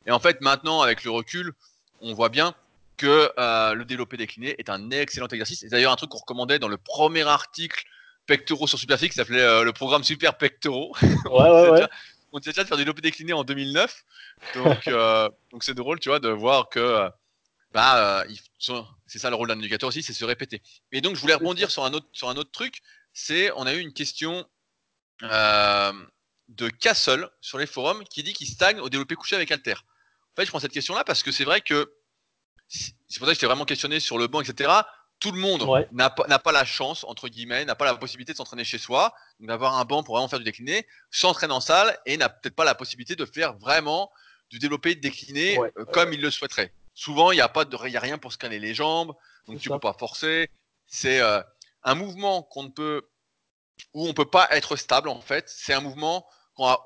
Et en fait, maintenant, avec le recul, on voit bien que euh, le développé décliné est un excellent exercice. C'est d'ailleurs un truc qu'on recommandait dans le premier article pectoraux sur Superfix qui s'appelait euh, le programme Super Pectoraux. Ouais, ouais, ouais on était déjà de faire du développé décliné en 2009. Donc, euh, donc c'est drôle, tu vois, de voir que euh, bah, euh, c'est ça le rôle d'un éducateur aussi, c'est se répéter. Et donc, je voulais rebondir sur un autre, sur un autre truc. C'est, on a eu une question de Castle sur les forums qui dit qu'il stagne au développé couché avec Alter. En fait, je prends cette question-là parce que c'est vrai que c'est pour ça que j'étais vraiment questionné sur le banc, etc tout le monde n'a pas, la chance, entre guillemets, n'a pas la possibilité de s'entraîner chez soi, d'avoir un banc pour vraiment faire du décliné, s'entraîne en salle et n'a peut-être pas la possibilité de faire vraiment du développé décliné euh, comme il le souhaiterait. Souvent, il n'y a, pas de, a rien pour scanner les jambes, donc tu ne peux pas forcer. C'est euh, un mouvement qu'on ne peut, où on ne peut pas être stable en fait. C'est un mouvement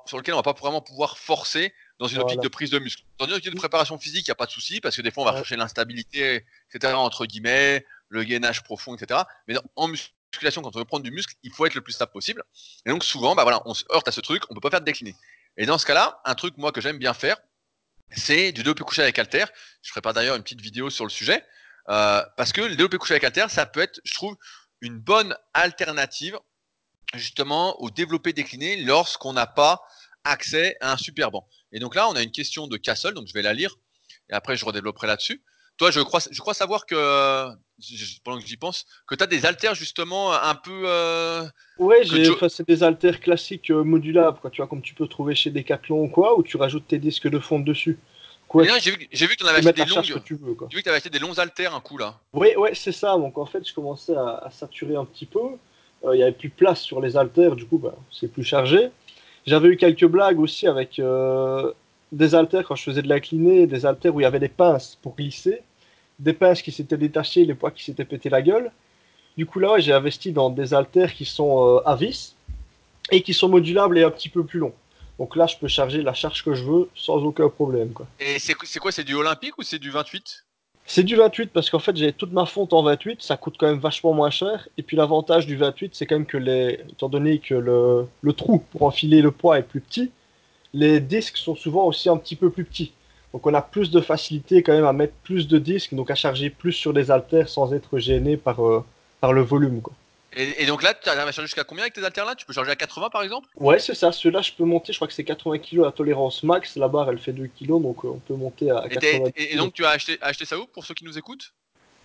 sur lequel on ne va pas vraiment pouvoir forcer dans une optique de prise de muscle. Dans une optique de préparation physique, il n'y a pas de souci parce que des fois, on va chercher l'instabilité, etc., entre guillemets, le gainage profond, etc. Mais en musculation, quand on veut prendre du muscle, il faut être le plus stable possible. Et donc souvent, bah voilà, on se heurte à ce truc, on peut pas faire de décliner. Et dans ce cas-là, un truc moi que j'aime bien faire, c'est du développé couché avec halter. Je pas d'ailleurs une petite vidéo sur le sujet, euh, parce que le développé couché avec halter, ça peut être, je trouve, une bonne alternative justement au développé décliné lorsqu'on n'a pas accès à un super banc. Et donc là, on a une question de Castle, donc je vais la lire et après je redévelopperai là-dessus. Toi, je crois, je crois savoir que, pendant que j'y pense, que tu as des haltères justement un peu. Euh, ouais, c'est des haltères classiques euh, modulables, quoi, tu vois, comme tu peux trouver chez Decathlon ou quoi, où tu rajoutes tes disques de fonte dessus. J'ai vu, vu, que tu avais acheté des longues. J'ai vu que tu avais acheté des longs haltères un coup là. Oui, ouais, c'est ça. Donc en fait, je commençais à, saturer un petit peu. Euh, il n'y avait plus de place sur les haltères, du coup, bah, c'est plus chargé. J'avais eu quelques blagues aussi avec des haltères quand je faisais de l'incliné, des haltères où il y avait des pinces pour glisser des pinces qui s'étaient détachées, les poids qui s'étaient pété la gueule. Du coup, là, j'ai investi dans des haltères qui sont euh, à vis et qui sont modulables et un petit peu plus longs. Donc là, je peux charger la charge que je veux sans aucun problème. Quoi. Et c'est quoi C'est du olympique ou c'est du 28 C'est du 28 parce qu'en fait, j'ai toute ma fonte en 28. Ça coûte quand même vachement moins cher. Et puis l'avantage du 28, c'est quand même que, les, étant donné que le, le trou pour enfiler le poids est plus petit, les disques sont souvent aussi un petit peu plus petits. Donc on a plus de facilité quand même à mettre plus de disques, donc à charger plus sur les haltères sans être gêné par, euh, par le volume. Quoi. Et, donc là, tu arrives à charger jusqu'à combien avec tes haltères là Tu peux charger à 80 par exemple? Ouais, c'est ça. Ceux-là, je peux monter, je crois que c'est 80 kg la tolérance max. La barre, elle fait 2 kg, donc euh, on peut monter à 80 et, et, donc tu as acheté, acheté ça où pour ceux qui nous écoutent?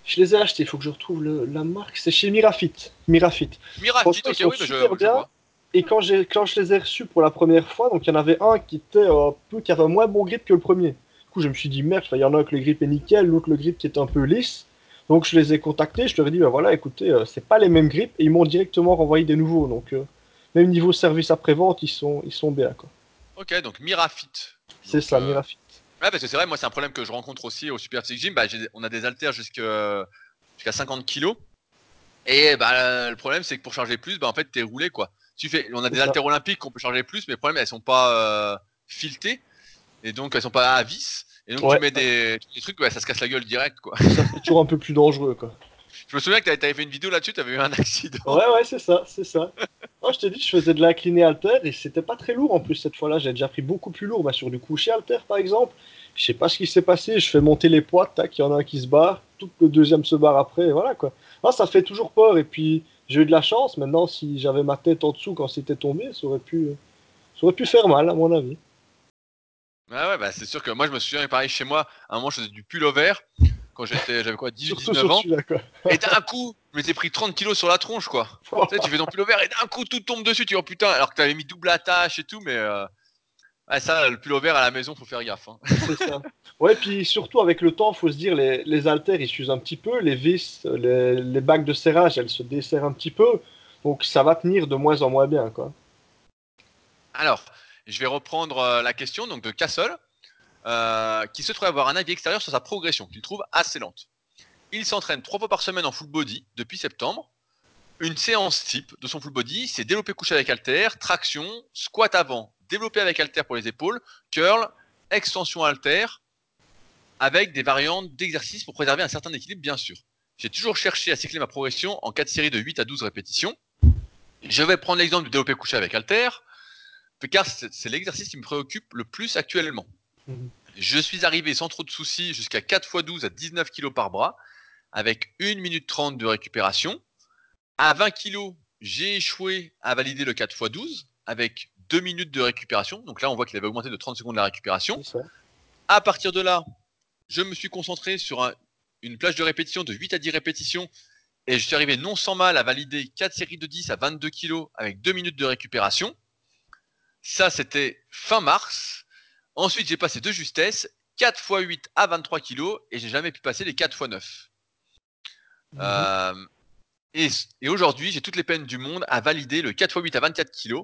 Je les ai achetés, il faut que je retrouve la marque. C'est chez Mirafit. Mirafit. Mirafit, ok, oui, je, je vois. Et quand, quand je les ai reçus pour la première fois, donc il y en avait un qui était un peu, qui avait un moins bon grip que le premier je me suis dit, merde, il y en a un que le grip est nickel, l'autre le grip qui est un peu lisse. Donc, je les ai contactés, je leur ai dit, ben voilà, écoutez, euh, c'est pas les mêmes grips, et ils m'ont directement renvoyé des nouveaux. Donc, euh, même niveau service après-vente, ils sont, ils sont bien, quoi. Ok, donc Mirafit. C'est ça, euh, Mirafit. Ouais, parce que c'est vrai, moi, c'est un problème que je rencontre aussi au Super Physique Gym. Bah, on a des haltères jusqu'à 50 kg. Et bah, le problème, c'est que pour charger plus, bah, en fait, t'es roulé, quoi. Tu fais, on a des haltères olympiques qu'on peut charger plus, mais le problème, elles sont pas filetées et donc elles sont pas à vis. Et donc tu mets des, trucs, ouais, ça se casse la gueule direct quoi. C'est toujours un peu plus dangereux quoi. Je me souviens que tu avais fait une vidéo là-dessus, tu avais eu un accident. Ouais, ouais, c'est ça, c'est ça. Moi, je t'ai dit, je faisais de l'incliné alter et c'était pas très lourd en plus cette fois-là. J'ai déjà pris beaucoup plus lourd bah, sur du coucher alter par exemple. Je sais pas ce qui s'est passé, je fais monter les poids, tac, il y en a un qui se barre, tout le deuxième se barre après, et voilà quoi. Ah, ça fait toujours peur et puis j'ai eu de la chance. Maintenant, si j'avais ma tête en dessous quand c'était tombé, ça aurait pu, ça aurait pu faire mal à mon avis. Ouais, ouais, bah c'est sûr que moi je me souviens, pareil chez moi, à un moment je faisais du pullover quand j'étais, j'avais quoi, 18, 19 ans. Et d'un coup, je m'étais pris 30 kilos sur la tronche, quoi. tu sais, tu fais ton pullover et d'un coup tout tombe dessus, tu dis oh putain, alors que t'avais mis double attache et tout, mais euh... ouais, ça, le pullover à la maison, faut faire gaffe. Hein. C'est ça. Ouais, puis surtout avec le temps, faut se dire, les, les haltères ils s'usent un petit peu, les vis, les, les bacs de serrage, elles se desserrent un petit peu, donc ça va tenir de moins en moins bien, quoi. Alors, je vais reprendre euh, la question donc de Castle, euh, qui se trouve avoir un avis extérieur sur sa progression, qu'il trouve assez lente. Il s'entraîne trois fois par semaine en full body depuis septembre. Une séance type de son full body, c'est développé couché avec halter, traction, squat avant, développé avec halter pour les épaules, curl, extension halter, avec des variantes d'exercice pour préserver un certain équilibre, bien sûr. J'ai toujours cherché à cycler ma progression en 4 séries de 8 à 12 répétitions. Je vais prendre l'exemple du développé couché avec halter car c'est l'exercice qui me préoccupe le plus actuellement. Mhm. Je suis arrivé sans trop de soucis jusqu'à 4 x 12 à 19 kg par bras, avec 1 minute 30 de récupération. À 20 kg, j'ai échoué à valider le 4 x 12 avec 2 minutes de récupération. Donc là, on voit qu'il avait augmenté de 30 secondes la récupération. À partir de là, je me suis concentré sur une plage de répétition de 8 à 10 répétitions et je suis arrivé non sans mal à valider 4 séries de 10 à 22 kg avec 2 minutes de récupération. Ça, c'était fin mars. Ensuite, j'ai passé de justesse 4 x 8 à 23 kg et j'ai jamais pu passer les 4 x 9. et, aujourd'hui, j'ai toutes les peines du monde à valider le 4 x 8 à 24 kg.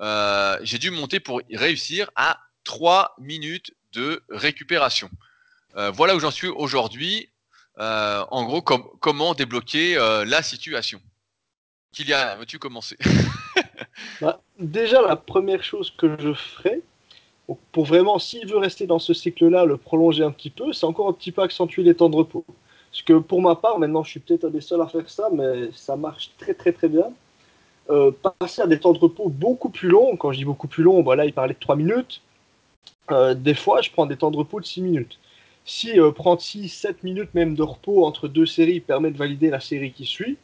Euh, j'ai dû monter pour réussir à 3 minutes de récupération. Euh, voilà où j'en suis aujourd'hui. Euh, en gros, comment débloquer la situation. Kylian, veux-tu commencer Bah, déjà, la première chose que je ferais, pour vraiment, s'il veut rester dans ce cycle-là, le prolonger un petit peu, c'est encore un petit peu accentuer les temps de repos. Parce que pour ma part, maintenant, je suis peut-être un des seuls à faire ça, mais ça marche très très très bien. Euh, passer à des temps de repos beaucoup plus longs, quand je dis beaucoup plus longs, voilà, il parlait de 3 minutes. Euh, des fois, je prends des temps de repos de 6 minutes. Si euh, prendre 6-7 minutes même de repos entre deux séries permet de valider la série qui suit,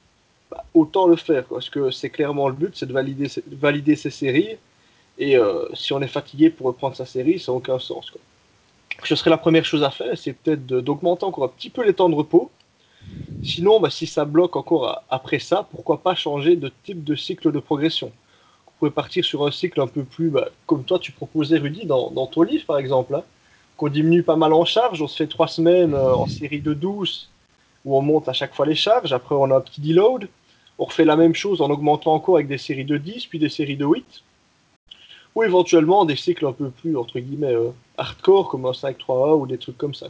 bah, autant le faire, parce que c'est clairement le but, c'est de valider, valider ces séries Et euh, si on est fatigué pour reprendre sa série, ça n'a aucun sens. Ce serait la première chose à faire, c'est peut-être d'augmenter encore un petit peu les temps de repos. Sinon, bah, si ça bloque encore après ça, pourquoi pas changer de type de cycle de progression? Vous pouvez partir sur un cycle un peu plus, bah, comme toi tu proposais Rudy dans, dans ton livre par exemple, hein, qu'on diminue pas mal en charge, on se fait trois semaines euh, en série de 12 où on monte à chaque fois les charges, après on a un petit deload, on refait la même chose en augmentant encore avec des séries de 10, puis des séries de 8, ou éventuellement des cycles un peu plus, entre guillemets, euh, hardcore, comme un 5-3-1 ou des trucs comme ça.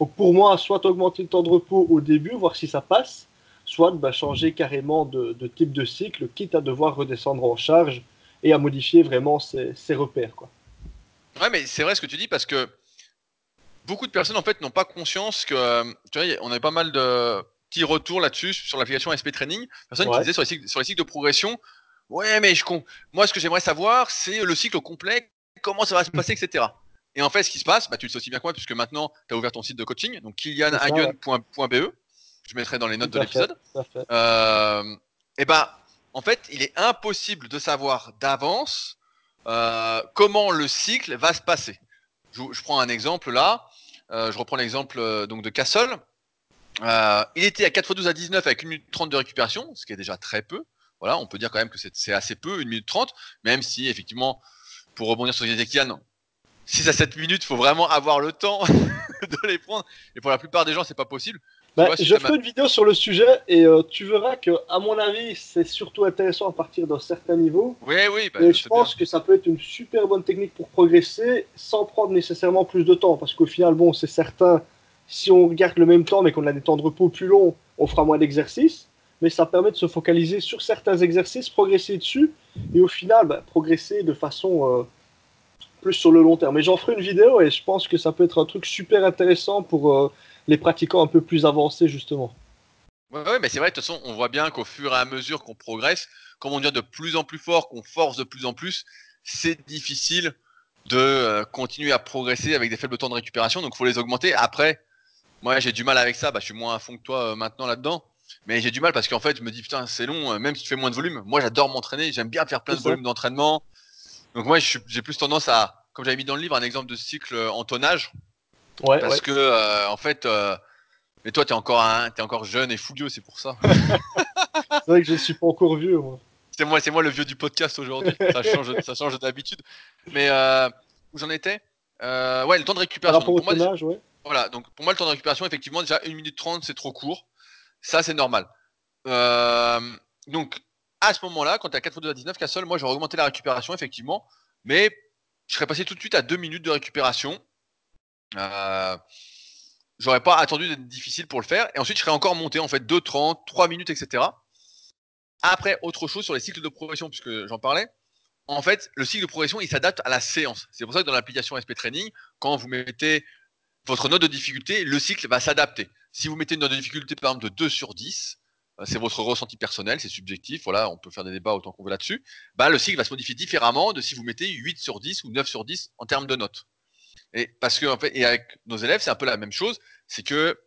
Donc pour moi, soit augmenter le temps de repos au début, voir si ça passe, soit bah, changer carrément de, type de cycle, quitte à devoir redescendre en charge et à modifier vraiment ses, repères. Quoi. Ouais, mais c'est vrai ce que tu dis parce que beaucoup de personnes en fait n'ont pas conscience que euh, tu vois, on avait pas mal de retours là-dessus sur l'application SP Training. Personne qui disait sur les, cycles, sur les cycles de progression, ouais, mais je moi ce que j'aimerais savoir, c'est le cycle complet, comment ça va se passer, etc. Et en fait, ce qui se passe, bah, tu le sais aussi bien que moi, puisque maintenant, tu as ouvert ton site de coaching, donc kilianhagen.be. Je mettrai dans les notes de l'épisode. Euh, et bah, en fait, il est impossible de savoir d'avance euh, comment le cycle va se passer. Je, je prends un exemple là. Euh, je reprends l'exemple donc de Castle. Euh, il était à 4 x 12 à 19 avec 1 minute 30 de récupération, ce qui est déjà très peu. Voilà, on peut dire quand même que c'est assez peu, 1 minute 30, même si effectivement, pour rebondir sur Ezekiel, 6 à 7 minutes, il faut vraiment avoir le temps de les prendre. Et pour la plupart des gens, c'est pas possible. Bah, je ferai une vidéo sur le sujet et euh, tu verras que, à mon avis, c'est surtout intéressant à partir d'un certain niveau. Oui, oui. Bah, et je, pense que ça peut être une super bonne technique pour progresser sans prendre nécessairement plus de temps. Parce qu'au final, bon, c'est certain, si on regarde le même temps mais qu'on a des temps de repos plus longs, on fera moins d'exercices. Mais ça permet de se focaliser sur certains exercices, progresser dessus et au final, bah, progresser de façon euh, plus sur le long terme. Mais j'en ferai une vidéo et je pense que ça peut être un truc super intéressant pour. Euh, les pratiquants un peu plus avancés, justement. Oui, mais c'est vrai, de toute façon, on voit bien qu'au fur et à mesure qu'on progresse, comme on devient de plus en plus fort, qu'on force de plus en plus, c'est difficile de euh, continuer à progresser avec des faibles temps de récupération, donc il faut les augmenter. Après, moi j'ai du mal avec ça, bah, je suis moins à fond que toi euh, maintenant là-dedans, mais j'ai du mal parce qu'en fait je me dis putain c'est long, euh, même si tu fais moins de volume, moi j'adore m'entraîner, j'aime bien faire plein de volume d'entraînement, donc moi j'ai plus tendance à, comme j'avais mis dans le livre, un exemple de cycle en tonnage, Ouais, Parce que, euh, en fait, euh, mais toi, t'es encore, es encore jeune et fougueux, c'est pour ça. c'est vrai que je suis pas encore vieux, moi. C'est moi, c'est moi le vieux du podcast aujourd'hui. ça change, ça change d'habitude. Mais euh, où j'en étais? Ouais, le temps de récupération. Par rapport au tonnage, ouais. Voilà, donc pour moi, le temps de récupération, effectivement, déjà 1 minute 30, c'est trop court. Ça, c'est normal. donc, à ce moment-là, quand tu à 4 x 2 à 19, Castle, moi, j'aurais augmenté la récupération, effectivement. Mais je serais passé tout de suite à 2 minutes de récupération. Euh, j'aurais pas attendu d'être difficile pour le faire. Et ensuite, je serais encore monté en fait 2, 30, 3 minutes, etc. Après, autre chose sur les cycles de progression, puisque j'en parlais. En fait, le cycle de progression, il s'adapte à la séance. C'est pour ça que dans l'application SP Training, quand vous mettez votre note de difficulté, le cycle va s'adapter. Si vous mettez une note de difficulté, par exemple, de 2 sur 10, euh, c'est votre ressenti personnel, c'est subjectif, voilà, on peut faire des débats autant qu'on veut là-dessus, bah, le cycle va se modifier différemment de si vous mettez 8 sur 10 ou 9 sur 10 en termes de notes. Et parce que en fait, et avec nos élèves, c'est un peu la même chose, c'est que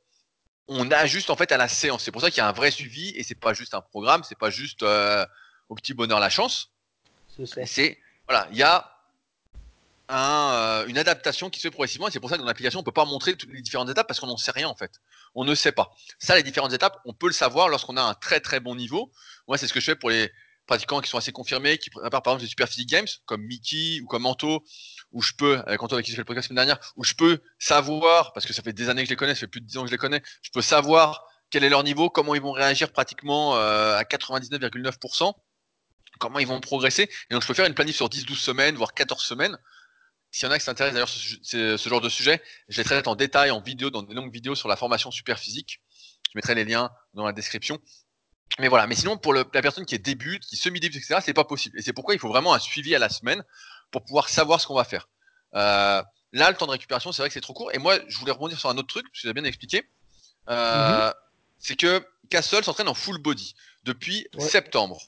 on ajuste en fait à la séance. C'est pour ça qu'il y a un vrai suivi et c'est pas juste un programme, c'est pas juste euh, au petit bonheur la chance. C'est voilà, il y a euh, une adaptation qui se fait progressivement c'est pour ça que dans l'application on peut pas montrer toutes les différentes étapes parce qu'on n'en sait rien en fait. On ne sait pas. Ça, les différentes étapes, on peut le savoir lorsqu'on a un très très bon niveau. Moi, c'est ce que je fais pour les pratiquants qui sont assez confirmés, qui préparent par exemple des Super Physique Games comme Mickey ou comme Anto où je peux, avec Antoine avec qui j'ai fait le podcast la semaine dernière, où je peux savoir, parce que ça fait des années que je les connais, ça fait plus de 10 ans que je les connais, je peux savoir quel est leur niveau, comment ils vont réagir pratiquement euh, à 99,9%, comment ils vont progresser. Et donc je peux faire une planif sur 10, 12 semaines, voire 14 semaines. S'il y en a qui s'intéressent d'ailleurs ce, ce genre de sujet, je les traite en détail, en vidéo, dans des longues vidéos sur la formation super physique. Je mettrai les liens dans la description. Mais voilà, mais sinon pour le, la personne qui est débute, qui semi-débute, etc., c'est pas possible. Et c'est pourquoi il faut vraiment un suivi à la semaine pour pouvoir savoir ce qu'on va faire. Euh, là, le temps de récupération, c'est vrai que c'est trop court. Et moi, je voulais rebondir sur un autre truc, parce que as bien expliqué. Euh, mhm. C'est que Castle s'entraîne en full body depuis septembre.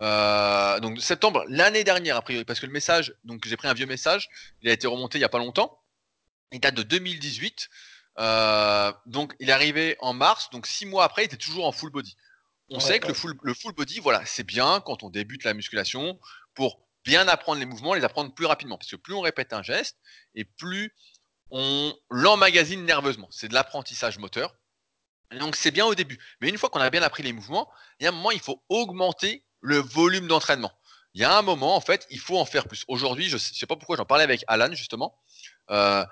Euh, donc septembre l'année dernière a priori parce que le message donc j'ai pris un vieux message il a été remonté il y a pas longtemps il date de 2018 donc il est arrivé en mars donc six mois après il était toujours en full body on sait que le full le full body voilà c'est bien quand on débute la musculation pour bien apprendre les mouvements, les apprendre plus rapidement. Parce que plus on répète un geste et plus on l'emmagasine nerveusement. C'est de l'apprentissage moteur. donc c'est bien au début. Mais une fois qu'on a bien appris les mouvements, il y a un moment, il faut augmenter le volume d'entraînement. Il y a un moment, en fait, il faut en faire plus. Aujourd'hui, je ne sais pas pourquoi j'en parlais avec Alan, justement. Euh,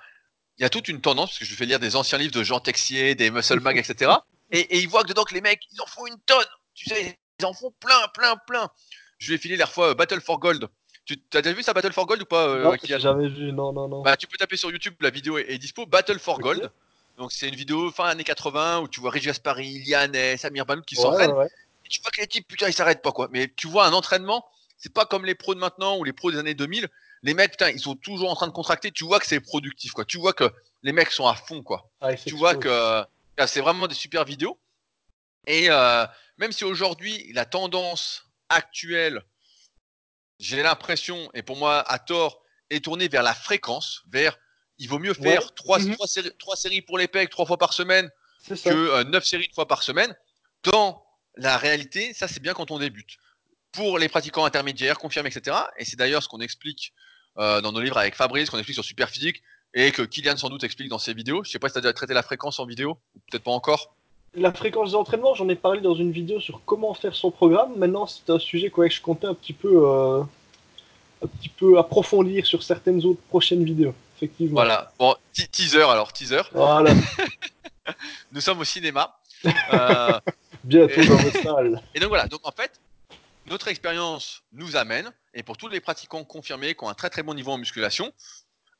il y a toute une tendance, parce que je lui fais lire des anciens livres de Jean Texier, des Muscle Mag, etc. Et, et il voit que dedans que les mecs, ils en font une tonne. Tu sais, ils en font plein, plein, plein. Je lui ai filé la fois euh, Battle for Gold. Tu as déjà vu ça Battle for Gold ou pas euh, Non, jamais vu, non, non, non. Bah, tu peux taper sur YouTube, la vidéo est, dispo. Battle for Gold. Donc c'est une vidéo fin années 80 où tu vois Régis Gaspari, Liane, Samir Banout qui s'entraînent. Et tu vois que les types, putain, ils s'arrêtent pas quoi. Mais tu vois un entraînement, c'est pas comme les pros de maintenant ou les pros des années 2000. Les mecs, putain, ils sont toujours en train de contracter. Tu vois que c'est productif quoi. Tu vois que les mecs sont à fond quoi. Ah, tu vois que c'est vraiment des super vidéos. Et euh, même si aujourd'hui la tendance actuelle, j'ai l'impression, et pour moi à tort, est tournée vers la fréquence, vers il vaut mieux faire trois, mhm. séries, séries, pour les pecs trois fois par semaine que euh, neuf séries une fois par semaine. Dans la réalité, ça c'est bien quand on débute. Pour les pratiquants intermédiaires, confirmés, etc. Et c'est d'ailleurs ce qu'on explique euh, dans nos livres avec Fabrice, qu'on explique sur Superphysique, et que Kylian sans doute explique dans ses vidéos. Je sais pas si tu as déjà traité la fréquence en vidéo, ou peut-être pas encore. La fréquence d'entraînement, j'en ai parlé dans une vidéo sur comment faire son programme. Maintenant, c'est un sujet que je comptais un petit peu, euh, un petit peu approfondir sur certaines autres prochaines vidéos. Effectivement. Voilà. Bon, teaser alors, teaser. Voilà. Nous sommes au cinéma. Euh, Bientôt dans votre salle. Et donc voilà. Donc en fait, notre expérience nous amène, et pour tous les pratiquants confirmés qui ont un très très bon niveau en musculation,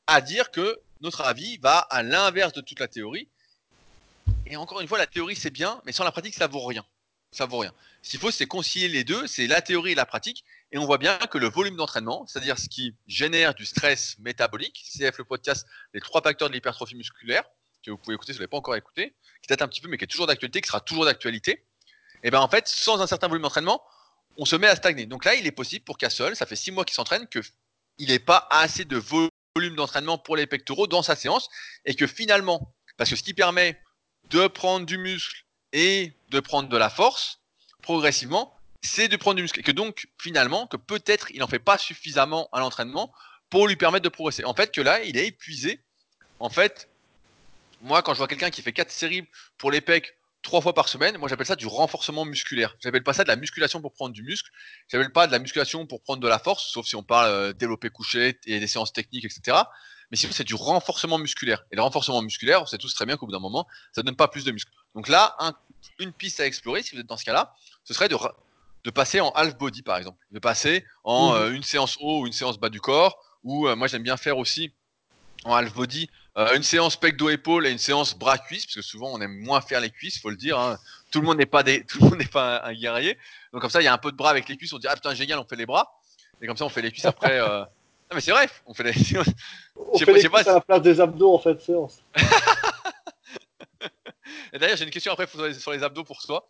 à dire que notre avis va à l'inverse de toute la théorie et encore une fois, la théorie c'est bien, mais sans la pratique ça vaut rien. Ça vaut rien. Ce qu'il faut, c'est concilier les deux, c'est la théorie et la pratique. Et on voit bien que le volume d'entraînement, c'est-à-dire ce qui génère du stress métabolique, CF le podcast, les trois facteurs de l'hypertrophie musculaire, que vous pouvez écouter si vous ne l'avez pas encore écouté, qui date un petit peu, mais qui est toujours d'actualité, qui sera toujours d'actualité. Et bien en fait, sans un certain volume d'entraînement, on se met à stagner. Donc là, il est possible pour Cassol, ça fait six mois qu'il s'entraîne, qu'il n'ait pas assez de volume d'entraînement pour les pectoraux dans sa séance, et que finalement, parce que ce qui permet de prendre du muscle et de prendre de la force progressivement, c'est de prendre du muscle. Et que donc, finalement, que peut-être il n'en fait pas suffisamment à l'entraînement pour lui permettre de progresser. En fait, que là, il est épuisé. En fait, moi, quand je vois quelqu'un qui fait 4 séries pour les pecs trois fois par semaine, moi j'appelle ça du renforcement musculaire. J'appelle pas ça de la musculation pour prendre du muscle. J'appelle pas de la musculation pour prendre de la force, sauf si on parle euh, développer couché et des séances techniques, etc mais sinon c'est du renforcement musculaire. Et le renforcement musculaire, on sait tous très bien qu'au bout d'un moment, ça ne donne pas plus de muscle. Donc là, une piste à explorer, si vous êtes dans ce cas-là, ce serait de, de passer en half body par exemple, de passer en mhm. euh, une séance haut ou une séance bas du corps, ou euh, moi j'aime bien faire aussi en half body euh, une séance pec dos épaule et une séance bras cuisses, parce que souvent on aime moins faire les cuisses, faut le dire. Hein. Tout le monde n'est pas des, tout le monde n'est pas un, guerrier. Donc comme ça, il y a un peu de bras avec les cuisses, on dit ah putain génial, on fait les bras. Et comme ça, on fait les cuisses après. Non, mais c'est vrai, on fait les. on fait les pas, à la place des abdos en fait, séance. et d'ailleurs, j'ai une question après sur les abdos pour toi.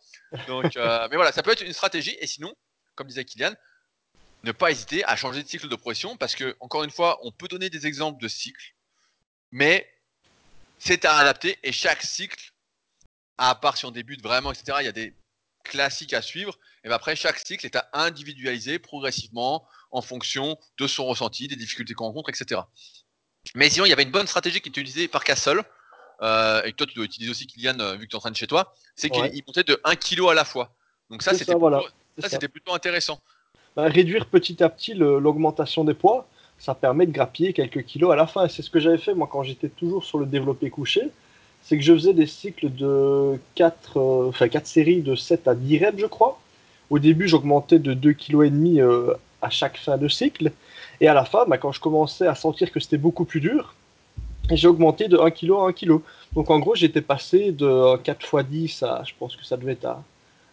Donc, euh, mais voilà, ça peut être une stratégie. Et sinon, comme disait Kylian, ne pas hésiter à changer de cycle de progression parce que, encore une fois, on peut donner des exemples de cycles, mais c'est à adapter et chaque cycle, à part si on débute vraiment, etc., il y a des classiques à suivre. Et ben après, chaque cycle est à individualiser progressivement en fonction de son ressenti, des difficultés qu'on rencontre, etc. Mais sinon, il y avait une bonne stratégie qui était utilisée par Castle, euh, et que toi tu dois utiliser aussi Kylian, euh, vu que tu es en train de chez toi, c'est qu'il montait de 1 kg à la fois. Donc ça, c'était plutôt, plutôt, intéressant. Bah, réduire petit à petit l'augmentation des poids, ça permet de grappiller quelques kilos à la fin. C'est ce que j'avais fait moi quand j'étais toujours sur le développé couché. C'est que je faisais des cycles de 4, euh, enfin 4 séries de 7 à 10 reps, je crois. Au début, j'augmentais de 2,5 kg euh, à chaque fin de cycle. Et à la fin, bah, quand je commençais à sentir que c'était beaucoup plus dur, j'ai augmenté de 1 kg à 1 kg. Donc en gros, j'étais passé de 4 x 10 à, je pense que ça devait être à,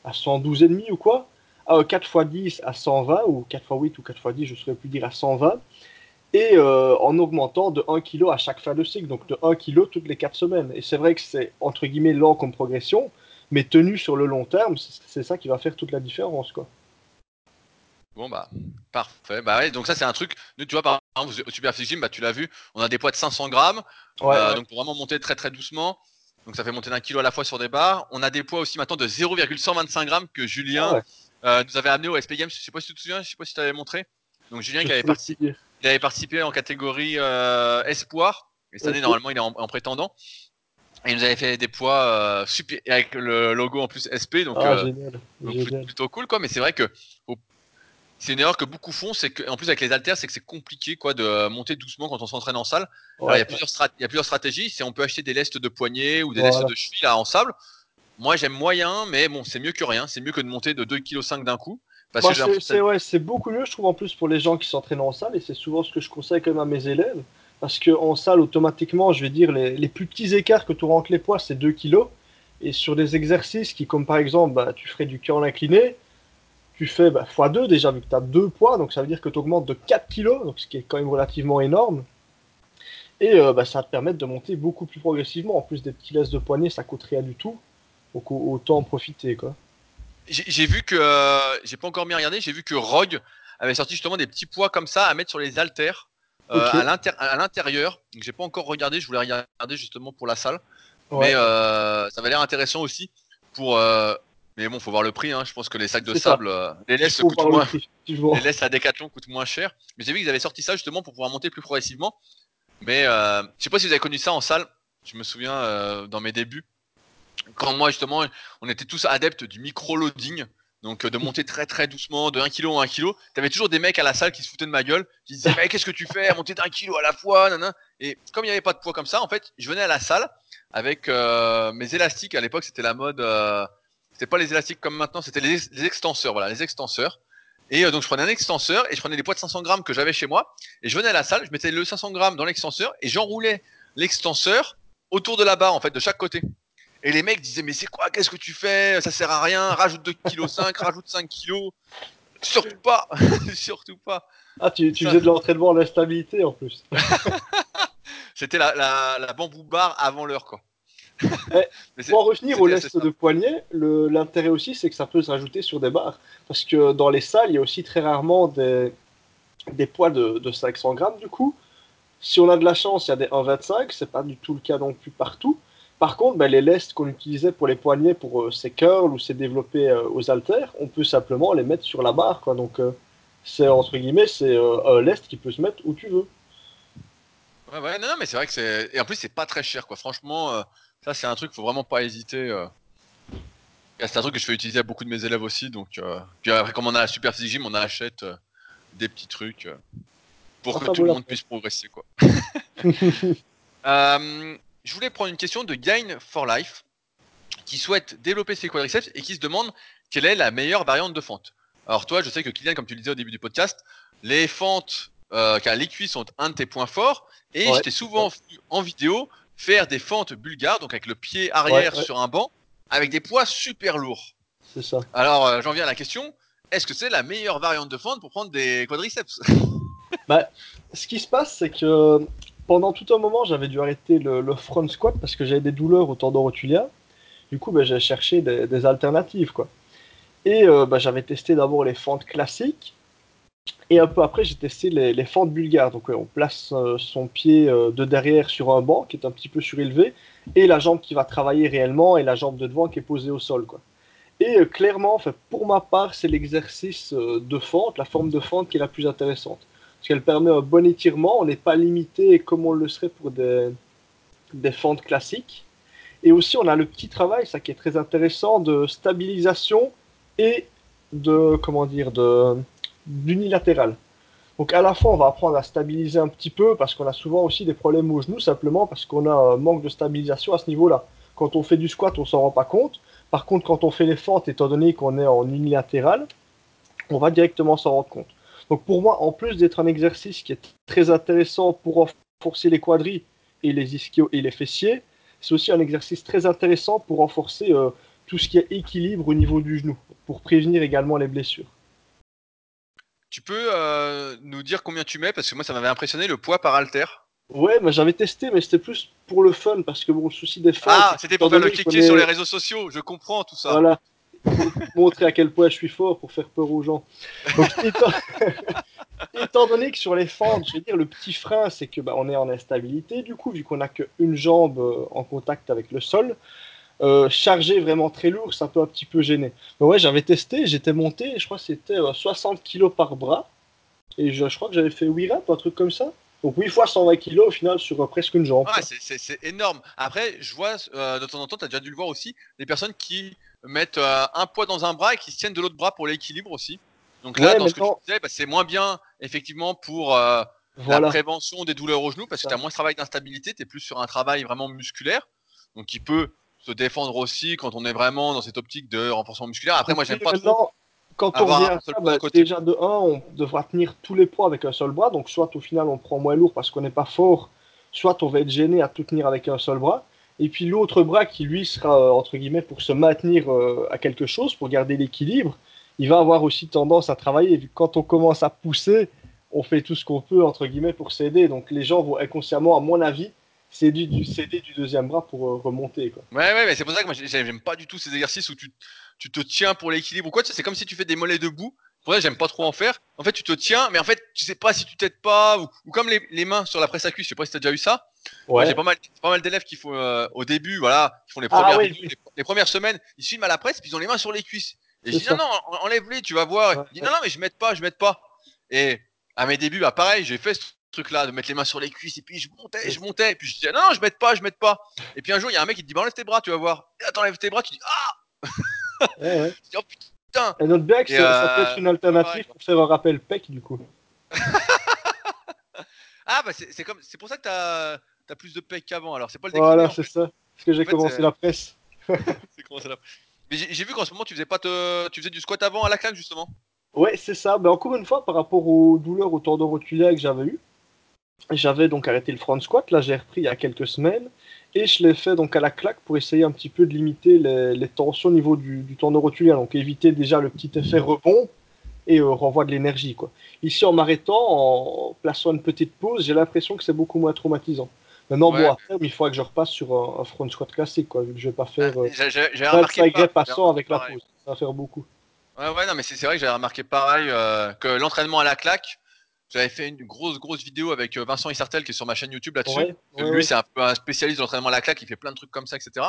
à 112,5 ou quoi, à 4 x 10 à 120, ou 4 x 8 ou 4 x 10, je ne saurais plus dire, à 120. Et euh, en augmentant de 1 kg à chaque fin de cycle, donc de 1 kg toutes les 4 semaines. Et c'est vrai que c'est entre guillemets lent comme progression, mais tenu sur le long terme, c'est ça qui va faire toute la différence, quoi. Bon bah parfait. Bah ouais, donc ça c'est un truc. tu vois par exemple au Super Gym, bah tu l'as vu, on a des poids de 500 grammes, euh, donc pour vraiment monter très très doucement. Donc ça fait monter d'un kilo à la fois sur des barres. On a des poids aussi maintenant de 0,125 grammes que Julien ah euh, nous avait amené au SP Games. Je sais pas si tu te souviens, je sais pas si tu avais montré. Donc Julien qui avait participé, il avait participé en catégorie euh, espoir. Et cette année, normalement, il est en, prétendant. Et il nous avait fait des poids euh, super, avec le logo en plus SP. Donc, ah, génial. plutôt cool, quoi. Mais c'est vrai que c'est une erreur que beaucoup font. C'est que, en plus, avec les haltères, c'est que c'est compliqué, quoi, de monter doucement quand on s'entraîne en salle. il, y a plusieurs il y a plusieurs stratégies. C'est on peut acheter des lestes de poignet ou des lestes de cheville en sable. Moi, j'aime moyen, mais bon, c'est mieux que rien. C'est mieux que de monter de 2,5 kg d'un coup. Bah, c'est beaucoup mieux, je trouve, en plus pour les gens qui s'entraînent en salle, et c'est souvent ce que je conseille quand même à mes élèves. Parce qu'en salle, automatiquement, je vais dire, les, plus petits écarts que tu auras entre les poids, c'est 2 kg. Et sur des exercices qui, comme par exemple, bah, tu ferais du curl incliné, tu fais bah, x2 déjà, vu que tu as 2 poids, donc ça veut dire que tu augmentes de 4 kg, donc ce qui est quand même relativement énorme. Et euh, bah, ça va te permettre de monter beaucoup plus progressivement. En plus des petits laisses de poignet, ça coûte rien du tout. Donc autant en profiter, quoi. J'ai vu que, euh, j'ai pas encore bien regardé, j'ai vu que Rogue avait sorti justement des petits poids comme ça à mettre sur les haltères euh, à l'intérieur. Donc j'ai pas encore regardé, je voulais regarder justement pour la salle. Mais euh, ça va l'air intéressant aussi pour. mais bon, faut voir le prix. Hein. Je pense que les sacs de sable, les laisses coûtent moins. les laisses à Decathlon coûtent moins cher. Mais j'ai vu qu'ils avaient sorti ça justement pour pouvoir monter plus progressivement. Mais je sais pas si vous avez connu ça en salle. Je me souviens dans mes débuts quand moi justement, on était tous adeptes du micro-loading, donc de monter très très doucement de 1 kg en 1 kg. T'avais toujours des mecs à la salle qui se foutaient de ma gueule, qui disaient mais qu'est-ce que tu fais à monter d'un kilo à la fois, Et comme il n'y avait pas de poids comme ça, en fait, je venais à la salle avec euh, mes élastiques. À l'époque, c'était la mode. Euh, c'était pas les élastiques comme maintenant, c'était les, extenseurs. Voilà, les extenseurs. Et euh, donc je prenais un extenseur et je prenais des poids de 500 grammes que j'avais chez moi et je venais à la salle, je mettais le 500 grammes dans l'extenseur et j'enroulais l'extenseur autour de la barre en fait de chaque côté. Et les mecs disaient, mais c'est quoi Qu'est-ce que tu fais? Ça sert à rien. Rajoute 2,5 kg, rajoute 5 kg. Surtout pas. Surtout pas. Ah, tu, tu faisais de l'entraînement en instabilité en plus. C'était la, la, bambou bar avant l'heure, quoi. pour en revenir au lest de poignet, l'intérêt aussi, c'est que ça peut se rajouter sur des barres. Parce que dans les salles, il y a aussi très rarement des, des poids de, de 500 grammes, du coup. Si on a de la chance, il y a des 1,25. C'est pas du tout le cas non plus partout. Par contre, ben, les lestes qu'on utilisait pour les poignets, pour euh, ces curls ou ces développés euh, aux haltères, on peut simplement les mettre sur la barre. Quoi. Donc, euh, c'est entre guillemets, c'est un lest qui peut se mettre où tu veux. Ouais, ouais, non, non mais c'est vrai que c'est. Et en plus, c'est pas très cher, quoi. Franchement, ça, c'est un truc, faut vraiment pas hésiter. C'est un truc que je fais utiliser à beaucoup de mes élèves aussi. Donc, puis après, comme on a la Super Physique Gym, on achète des petits trucs pour que tout le monde puisse progresser, quoi. je voulais prendre une question de Gain for Life qui souhaite développer ses quadriceps et qui se demande quelle est la meilleure variante de fente. Alors toi, je sais que Kylian, comme tu le disais au début du podcast, les fentes, euh, car les cuisses sont un de tes points forts, et je t'ai souvent vu en vidéo faire des fentes bulgares, donc avec le pied arrière sur un banc, avec des poids super lourds. C'est ça. Alors euh, j'en viens à la question, est-ce que c'est la meilleure variante de fente pour prendre des quadriceps? Bah, Ce qui se passe, c'est que pendant tout un moment, j'avais dû arrêter le, front squat parce que j'avais des douleurs au tendon rotulien. Du coup, ben, j'ai cherché des, alternatives. Quoi. Et euh, ben, j'avais testé d'abord les fentes classiques. Et un peu après, j'ai testé les, fentes bulgares. Donc, on place euh, son pied euh, de derrière sur un banc qui est un petit peu surélevé, et la jambe qui va travailler réellement, et la jambe de devant qui est posée au sol. Quoi. Et clairement, pour ma part, c'est l'exercice de fente, la forme de fente qui est la plus intéressante parce qu'elle permet un bon étirement. On n'est pas limité comme on le serait pour des, des fentes classiques. Et aussi, on a le petit travail, ça qui est très intéressant, de stabilisation et de, comment dire, de, d'unilatéral. Donc à la fois, on va apprendre à stabiliser un petit peu parce qu'on a souvent aussi des problèmes aux genoux, simplement parce qu'on a un manque de stabilisation à ce niveau-là. Quand on fait du squat, on s'en rend pas compte. Par contre, quand on fait les fentes, étant donné qu'on est en unilatéral, on va directement s'en rendre compte. Donc pour moi, en plus d'être un exercice qui est très intéressant pour renforcer les quadris et les ischios et les fessiers, c'est aussi un exercice très intéressant pour renforcer euh, tout ce qui est équilibre au niveau du genou, pour prévenir également les blessures. Tu peux euh, nous dire combien tu mets? Parce que moi, ça m'avait impressionné le poids par halter. Ouais, mais j'avais testé, mais c'était plus pour le fun, parce que bon, le souci des fans. Ah, c'était pour faire le cliquer sur les réseaux sociaux, je comprends tout ça. Voilà, montrer à quel point je suis fort pour faire peur aux gens. étant... donné que sur les fentes, je veux dire, le petit frein, c'est que bah, on est en instabilité, du coup, vu qu'on n'a qu'une jambe euh, en contact avec le sol. Euh, charger vraiment très lourd, ça peut un petit peu gêner. Mais ouais, j'avais testé, j'étais monté, je crois que c'était 60 euh, kg par bras. Et je, crois que j'avais fait 8 reps, un truc comme ça. Donc 8 fois 120 kg au final sur presque une jambe. Ouais, c'est énorme. Après, je vois de temps en temps, tu as déjà dû le voir aussi, des personnes qui mettent un poids dans un bras et qui se tiennent de l'autre bras pour l'équilibre aussi. Donc là, dans ce que tu disais, bah, c'est moins bien effectivement pour la prévention des douleurs au genou parce que tu as moins de travail d'instabilité, tu es plus sur un travail vraiment musculaire. Donc qui peut se défendre aussi quand on est vraiment dans cette optique de renforcement musculaire. Après, moi, j'aime pas trop. Quand on revient à ça, bah, déjà de 1, on devra tenir tous les poids avec un seul bras. Donc, soit au final, on prend moins lourd parce qu'on n'est pas fort, soit on va être gêné à tout tenir avec un seul bras. Et puis l'autre bras qui, lui, sera, euh, entre guillemets, pour se maintenir euh, à quelque chose, pour garder l'équilibre, il va avoir aussi tendance à travailler. Quand on commence à pousser, on fait tout ce qu'on peut, entre guillemets, pour s'aider. Donc, les gens vont inconsciemment, à mon avis, c'est du, du du deuxième bras pour euh, remonter. Quoi. Ouais, ouais, mais c'est pour ça que moi j'aime pas du tout ces exercices où tu, tu te tiens pour l'équilibre ou quoi. c'est comme si tu fais des mollets debout. Pour ça, j'aime pas trop en faire. En fait, tu te tiens, mais en fait, tu sais pas si tu t'aides pas ou, comme les, les, mains sur la presse à cuisse. Je sais pas si t'as déjà eu ça. Ouais. J'ai pas mal, pas mal d'élèves qui font euh, au début, voilà, qui font les ah premières, les, premières semaines, ils filment à la presse, puis ils ont les mains sur les cuisses. Et je dis non, non, enlève-les, tu vas voir. il dit non, non, mais je mets pas, je mets pas. Et à mes débuts, bah pareil, j'ai fait truc là de mettre les mains sur les cuisses et puis je montais je montais et puis je disais non, je mette pas je mette pas et puis un jour il y a un mec qui te dit bah enlève tes bras tu vas voir et attends enlève tes bras tu dis ah ouais, ouais. dis, oh, putain et notre bec ça, peut être une alternative pour faire un rappel pec du coup ah bah c'est comme c'est pour ça que t'as as plus de pec qu'avant alors c'est pas le voilà c'est ça parce que j'ai commencé la presse commencé la... mais j'ai vu qu'en ce moment tu faisais pas te... tu faisais du squat avant à la claque justement Ouais, c'est ça. Mais encore une fois, par rapport aux douleurs au tendon rotulaire que j'avais eu, j'avais donc arrêté le front squat, là j'ai repris il y a quelques semaines, et je l'ai fait donc à la claque pour essayer un petit peu de limiter les, tensions au niveau du, du tendon rotulaire, donc éviter déjà le petit effet rebond et euh, renvoi de l'énergie. quoi. Ici en m'arrêtant, en plaçant une petite pause, j'ai l'impression que c'est beaucoup moins traumatisant. Maintenant, bon, à terme, il faudra que je repasse sur un, front squat classique, quoi, vu que je vais pas faire euh, j'ai remarqué pas, passant avec la pause. Ça va faire beaucoup. Ouais, ouais, non, mais c'est vrai que j'avais remarqué pareil, euh, que l'entraînement à la claque, j'avais fait une grosse, grosse vidéo avec euh, Vincent Isartel qui est sur ma chaîne YouTube là-dessus. lui, c'est un peu un spécialiste de l'entraînement à la claque, il fait plein de trucs comme ça, etc.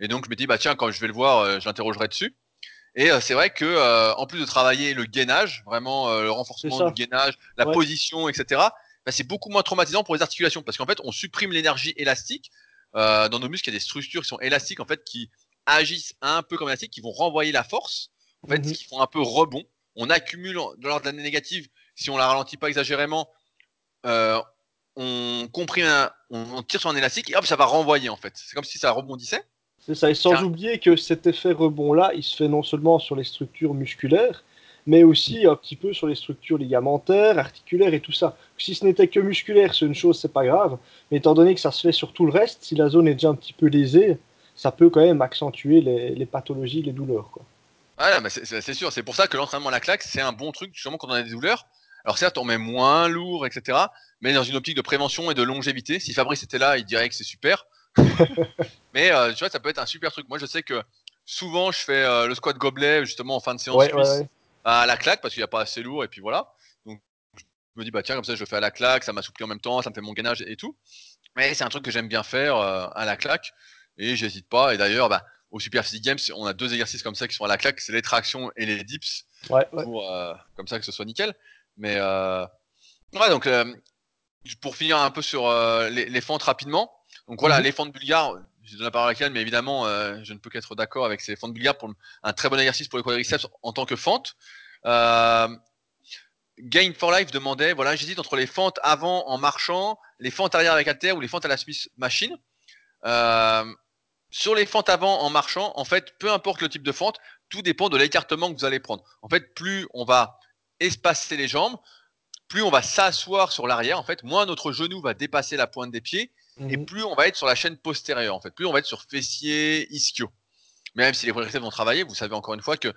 Et donc, je me dis, bah tiens, quand je vais le voir, euh, je l'interrogerai dessus. Et c'est vrai que en plus de travailler le gainage, vraiment le renforcement du gainage, la position, etc., bah, c'est beaucoup moins traumatisant pour les articulations parce qu'en fait, on supprime l'énergie élastique. dans nos muscles, il y a des structures qui sont élastiques en fait, qui agissent un peu comme élastiques, qui vont renvoyer la force, en fait, mhm. qui font un peu rebond. On accumule de l'ordre de l'année négative si on la ralentit pas exagérément, euh, on comprime, on, tire sur un élastique et hop, ça va renvoyer en fait. C'est comme si ça rebondissait. C'est ça, et sans oublier que cet effet rebond-là, il se fait non seulement sur les structures musculaires, mais aussi un petit peu sur les structures ligamentaires, articulaires et tout ça. Si ce n'était que musculaire, c'est une chose, c'est pas grave, mais étant donné que ça se fait sur tout le reste, si la zone est déjà un petit peu lésée, ça peut quand même accentuer les, pathologies, les douleurs. Quoi. Ah, c'est sûr, c'est pour ça que l'entraînement à la claque, c'est un bon truc, justement, quand on a des douleurs, alors certes, on met moins lourd, etc. Mais dans une optique de prévention et de longévité. Si Fabrice était là, il dirait que c'est super. mais euh, tu vois, ça peut être un super truc. Moi, je sais que souvent, je fais euh, le squat gobelet justement en fin de séance à la claque parce qu'il n'y a pas assez lourd et puis voilà. Donc, je me dis bah tiens, comme ça, je le fais à la claque, ça m'assouplit en même temps, ça me fait mon gainage et tout. Mais c'est un truc que j'aime bien faire euh, à la claque et j'hésite pas. Et d'ailleurs, bah, au Super Physique Games, on a deux exercices comme ça qui sont à la claque, c'est les tractions et les dips. Pour, comme ça que ce soit nickel. Mais euh, ouais, donc euh, pour finir un peu sur euh, les, fentes rapidement. Donc voilà, mhm. les fentes bulgares, je donne la parole à Kian, mais évidemment, je ne peux qu'être d'accord avec ces fentes bulgares pour un très bon exercice pour les quadriceps en tant que fente. Gain for Life demandait, voilà, j'hésite entre les fentes avant en marchant, les fentes arrière avec halter ou les fentes à la Smith machine. sur les fentes avant en marchant, en fait, peu importe le type de fente, tout dépend de l'écartement que vous allez prendre. En fait, plus on va espacer les jambes, plus on va s'asseoir sur l'arrière, en fait, moins notre genou va dépasser la pointe des pieds, et mhm. plus on va être sur la chaîne postérieure, en fait, plus on va être sur fessier, ischio. Mais même si les quadriceps vont travailler, vous savez encore une fois que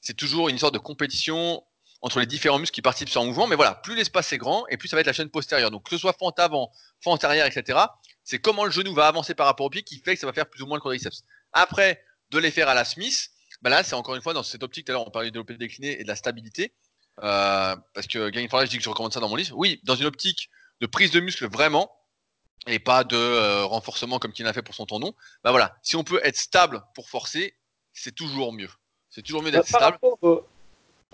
c'est toujours une sorte de compétition entre les différents muscles qui participent sur un mouvement, mais voilà, plus l'espace est grand, et plus ça va être la chaîne postérieure. Donc que ce soit fente avant, fente arrière, etc., c'est comment le genou va avancer par rapport au pied qui fait que ça va faire plus ou moins le quadriceps. Après, de les faire à la Smith, bah là, c'est encore une fois dans cette optique, tout à l'heure on parlait de développé décliné et de la stabilité. Euh, parce que Gain for Life, je dis que je recommande ça dans mon livre. Oui, dans une optique de prise de muscle vraiment, et pas de euh, renforcement comme qu'il a fait pour son tendon. Bah voilà, si on peut être stable pour forcer, c'est toujours mieux. C'est toujours mieux d'être bah, stable. Rapport,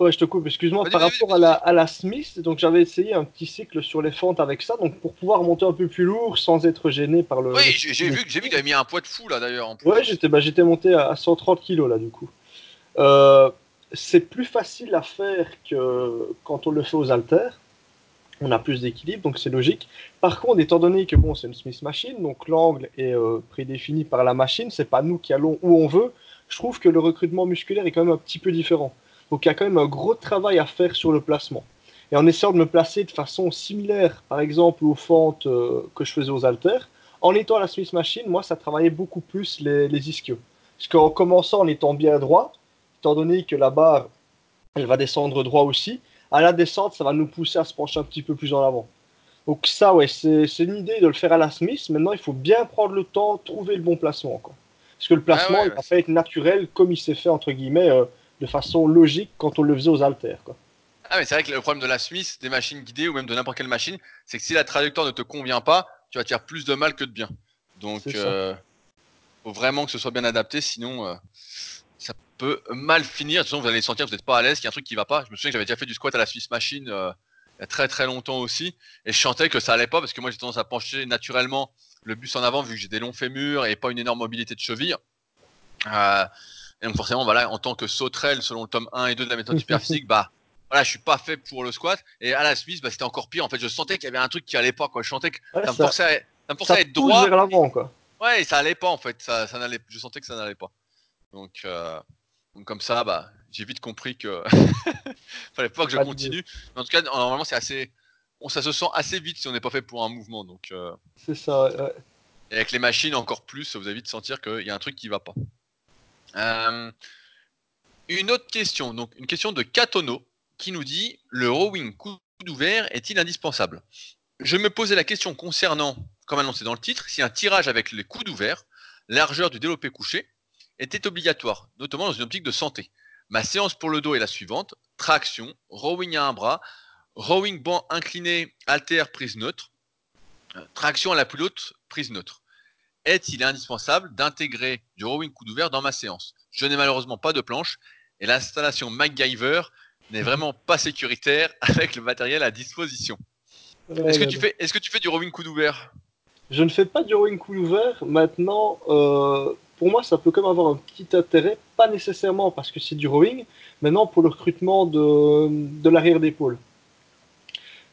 Ouais, je te coupe, excuse-moi. Par rapport à la, à la Smith, donc j'avais essayé un petit cycle sur les fentes avec ça, donc pour pouvoir monter un peu plus lourd sans être gêné par le. Oui, j'ai vu, vu que tu mis un poids de fou là d'ailleurs. Ouais, j'étais bah, monté à 130 kg là du coup. Euh, c'est plus facile à faire que quand on le fait aux haltères. On a plus d'équilibre, donc c'est logique. Par contre, étant donné que bon, c'est une Smith machine, donc l'angle est euh, prédéfini par la machine, c'est pas nous qui allons où on veut. Je trouve que le recrutement musculaire est quand même un petit peu différent. Donc il y a quand même un gros travail à faire sur le placement. Et en essayant de me placer de façon similaire, par exemple, aux fentes euh, que je faisais aux haltères, en étant à la Smith Machine, moi, ça travaillait beaucoup plus les, les ischios. Parce qu'en commençant en étant bien droit, étant donné que la barre, elle va descendre droit aussi, à la descente, ça va nous pousser à se pencher un petit peu plus en avant. Donc ça, ouais, c'est une idée de le faire à la Smith. Maintenant, il faut bien prendre le temps, trouver le bon placement. Quoi. Parce que le placement, ah il va pas être naturel comme il s'est fait, entre guillemets, euh, de façon logique quand on le faisait aux haltères. Quoi. Ah, mais c'est vrai que le problème de la Smith, des machines guidées ou même de n'importe quelle machine, c'est que si la trajectoire ne te convient pas, tu vas tirer plus de mal que de bien. Donc, il euh, faut vraiment que ce soit bien adapté, sinon euh, peut mal finir. De toute façon, vous allez sentir que vous n'êtes pas à l'aise, qu'il y a un truc qui va pas. Je me souviens que j'avais déjà fait du squat à la Swiss Machine euh, il y a très très longtemps aussi, et je chantais que ça allait pas parce que moi j'ai tendance à pencher naturellement le bus en avant vu que j'ai des longs fémurs et pas une énorme mobilité de cheville. Euh, et donc forcément, voilà, en tant que sauterelle, selon le tome 1 et 2 de la méthode superphysique, bah voilà, je suis pas fait pour le squat. Et à la Suisse, bah, c'était encore pire. En fait, je sentais qu'il y avait un truc qui allait pas. Quoi. Je sentais que ça, me forçait à, être droit. Vers l'avant, quoi. Ouais, et ça allait pas en fait. Ça, ça n'allait. Je sentais que ça n'allait pas. Donc, euh, donc comme ça, bah, j'ai vite compris que fallait pas que je continue. en tout cas, normalement, c'est assez. On, ça se sent assez vite si on n'est pas fait pour un mouvement. Donc. Euh, c'est ça. Ouais. Et avec les machines, encore plus, vous avez vite sentir qu'il y a un truc qui va pas. Euh, une autre question, donc une question de Katono qui nous dit le rowing coude ouvert est-il indispensable? Je me posais la question concernant, comme annoncé dans le titre, si un tirage avec les coudes ouverts, largeur du développé couché, était obligatoire, notamment dans une optique de santé. Ma séance pour le dos est la suivante traction, rowing à un bras, rowing banc incliné, alter prise neutre, euh, traction à la plus haute, prise neutre est-il indispensable d'intégrer du rowing coude ouvert dans ma séance? Je n'ai malheureusement pas de planche et l'installation MacGyver n'est vraiment pas sécuritaire avec le matériel à disposition. Est-ce que, tu fais, est que tu fais du rowing coude ouvert Je ne fais pas du rowing coude ouvert. Maintenant, euh, pour moi, ça peut quand même avoir un petit intérêt, pas nécessairement parce que c'est du rowing, maintenant pour le recrutement de, de l'arrière d'épaule.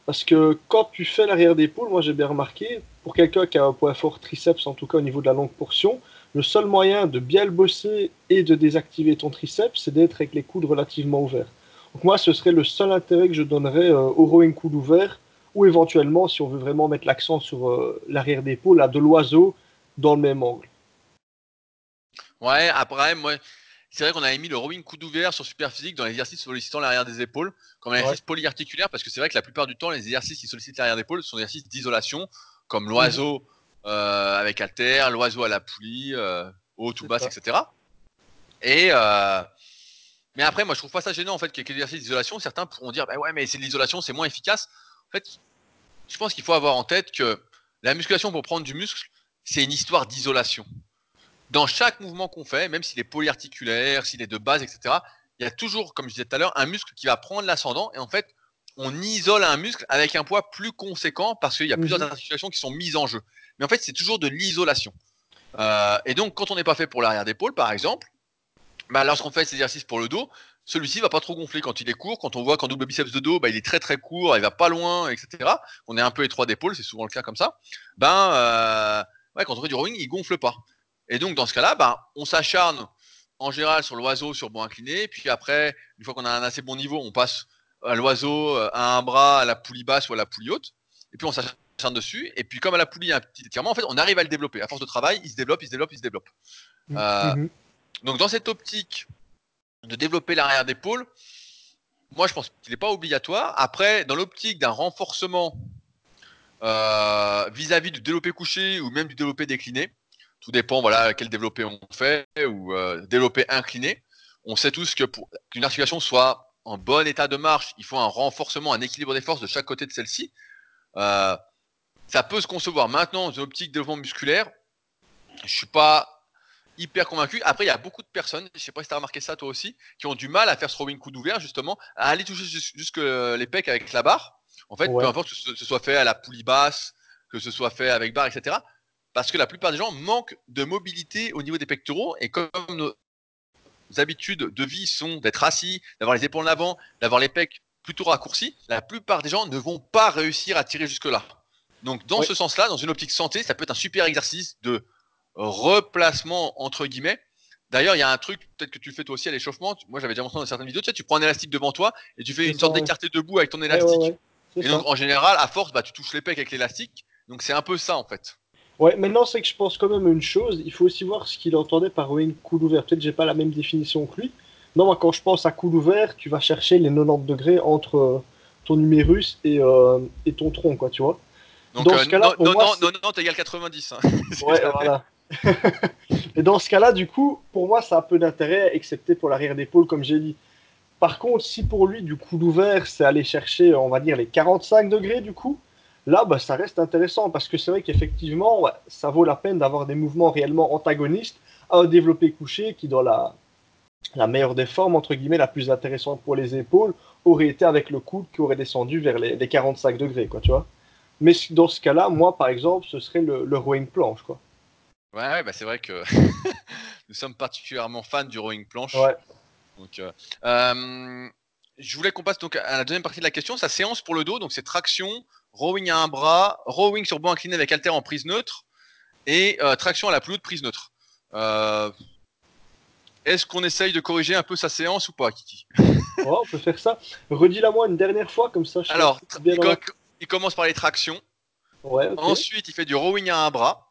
Parce que quand tu fais l'arrière d'épaule, moi j'ai bien remarqué, pour quelqu'un qui a un point fort triceps, en tout cas au niveau de la longue portion, le seul moyen de bien le bosser et de désactiver ton triceps, c'est d'être avec les coudes relativement ouverts. Donc moi, ce serait le seul intérêt que je donnerais euh, au rowing coude ouvert, ou éventuellement, si on veut vraiment mettre l'accent sur euh, l'arrière d'épaule, à de l'oiseau dans le même angle. Ouais, après, moi, c'est vrai qu'on avait mis le rowing coude ouvert sur Superphysique dans l'exercice sollicitant l'arrière des épaules comme un exercice polyarticulaire parce que c'est vrai que la plupart du temps, les exercices qui sollicitent l'arrière d'épaule sont des exercices d'isolation comme l'oiseau euh, avec alter, l'oiseau à la poulie, euh, haut ou basse, etc. Et euh, mais après, moi, je trouve pas ça gênant en fait qu'il y ait des exercices d'isolation. Certains pourront dire, bah ouais, mais c'est de l'isolation, c'est moins efficace. En fait, je pense qu'il faut avoir en tête que la musculation pour prendre du muscle, c'est une histoire d'isolation dans chaque mouvement qu'on fait, même s'il est polyarticulaire, s'il est de base, etc., il y a toujours, comme je disais tout à l'heure, un muscle qui va prendre l'ascendant. Et en fait, on isole un muscle avec un poids plus conséquent parce qu'il y a plusieurs mhm. articulations qui sont mises en jeu. Mais en fait, c'est toujours de l'isolation. Euh, et donc, quand on n'est pas fait pour l'arrière d'épaule, par exemple, bah, lorsqu'on fait cet exercice pour le dos, celui-ci va pas trop gonfler quand il est court. Quand on voit qu'en double biceps de dos, bah, il est très très court, il va pas loin, etc. On est un peu étroit d'épaule, c'est souvent le cas comme ça. Ben, euh, ouais, quand on fait du rowing, il gonfle pas. Et donc, dans ce cas-là, ben, on s'acharne en général sur l'oiseau sur bon incliné. Puis après, une fois qu'on a un assez bon niveau, on passe à l'oiseau, euh, à un bras, à la poulie basse ou à la poulie haute. Et puis on s'acharne dessus. Et puis comme à la poulie, il y a un petit étirement, en fait, on arrive à le développer. À force de travail, il se développe, il se développe, il se développe. Mmh, euh, mmh. Donc dans cette optique de développer l'arrière d'épaule, moi je pense qu'il n'est pas obligatoire. Après, dans l'optique d'un renforcement euh, vis-à-vis du développé couché ou même du développé décliné, tout dépend, voilà, quel développé on fait ou euh, développé incliné. On sait tous que pour qu'une articulation soit en bon état de marche, il faut un renforcement, un équilibre des forces de chaque côté de celle-ci. Euh, ça peut se concevoir. Maintenant, dans l'optique développement musculaire, je suis pas hyper convaincu. Après, il y a beaucoup de personnes, je sais pas si tu as remarqué ça toi aussi, qui ont du mal à faire ce rowing coup d'ouvert, justement, à aller toucher jusque les pecs avec la barre. En fait, peu importe que ce soit fait à la poulie basse, que ce soit fait avec barre, etc. Parce que la plupart des gens manquent de mobilité au niveau des pectoraux et comme nos habitudes de vie sont d'être assis, d'avoir les épaules en avant, d'avoir les pecs plutôt raccourcis, la plupart des gens ne vont pas réussir à tirer jusque-là. Donc, dans ce sens-là, dans une optique santé, ça peut être un super exercice de replacement entre guillemets. D'ailleurs, il y a un truc, peut-être que tu fais toi aussi à l'échauffement. Moi, j'avais déjà montré dans certaines vidéos. Tu sais, tu prends un élastique devant toi et tu fais une sorte d'écarté debout avec ton élastique. et donc, en général, à force, bah, tu touches les pecs avec l'élastique. Donc, c'est un peu ça, en fait. Ouais, maintenant, c'est que je pense quand même une chose. Il faut aussi voir ce qu'il entendait par rowing cool ouvert. Peut-être que j'ai pas la même définition que lui. Non, moi, quand je pense à cool ouvert, tu vas chercher les 90 degrés entre euh, ton humérus et, euh, et ton tronc, quoi, tu vois. Donc, dans euh, ce cas-là, non, non, non, non, t'égales 90. Hein. ouais, voilà. Et dans ce cas-là, du coup, pour moi, ça a peu d'intérêt, excepté pour l'arrière d'épaule, comme j'ai dit. Par contre, si pour lui, du coup, l'ouvert, c'est aller chercher, on va dire, les 45 degrés, du coup, là, bah, ça reste intéressant, parce que c'est vrai qu'effectivement, ça vaut la peine d'avoir des mouvements réellement antagonistes à un développé couché qui, dans la, la meilleure des formes, entre guillemets, la plus intéressante pour les épaules, aurait été avec le coude qui aurait descendu vers les, les 45 degrés, quoi, tu vois. Mais dans ce cas-là, moi, par exemple, ce serait le, le rowing planche, quoi. Ouais, bah c'est vrai que nous sommes particulièrement fans du rowing planche. Ouais. Donc, euh, euh, je voulais qu'on passe donc à la deuxième partie de la question. Sa séance pour le dos, donc c'est traction, rowing à un bras, rowing sur banc incliné avec haltère en prise neutre et euh, traction à la plus prise neutre. Est-ce qu'on essaye de corriger un peu sa séance ou pas, Kiki? Ouais, on peut faire ça. Redis-la moi une dernière fois, comme ça. Je Alors, il, commence par les tractions. Ouais, Ensuite, il fait du rowing à un bras.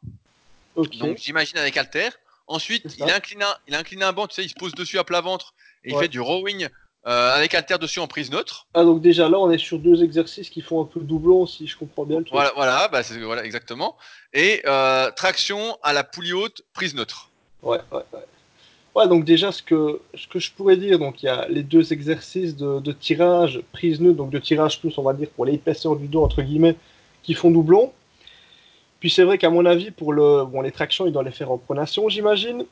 Donc j'imagine avec Alter. Ensuite, il incline, un, il incline un banc, tu sais, il se pose dessus à plat ventre et il fait du rowing euh, avec Alter dessus en prise neutre. Ah donc déjà là, on est sur deux exercices qui font un peu doublon, si je comprends bien le truc. Voilà, voilà, bah, voilà exactement. Et euh, traction à la poulie haute, prise neutre. Ouais, ouais, ouais. Ouais, donc déjà, ce que, ce que je pourrais dire, donc il y a les deux exercices de, de tirage, prise neutre, donc de tirage plus, on va dire, pour l'épaisseur du dos, entre guillemets, qui font doublon. Puis c'est vrai qu'à mon avis, pour le, bon, les tractions, il doit les faire en pronation, j'imagine.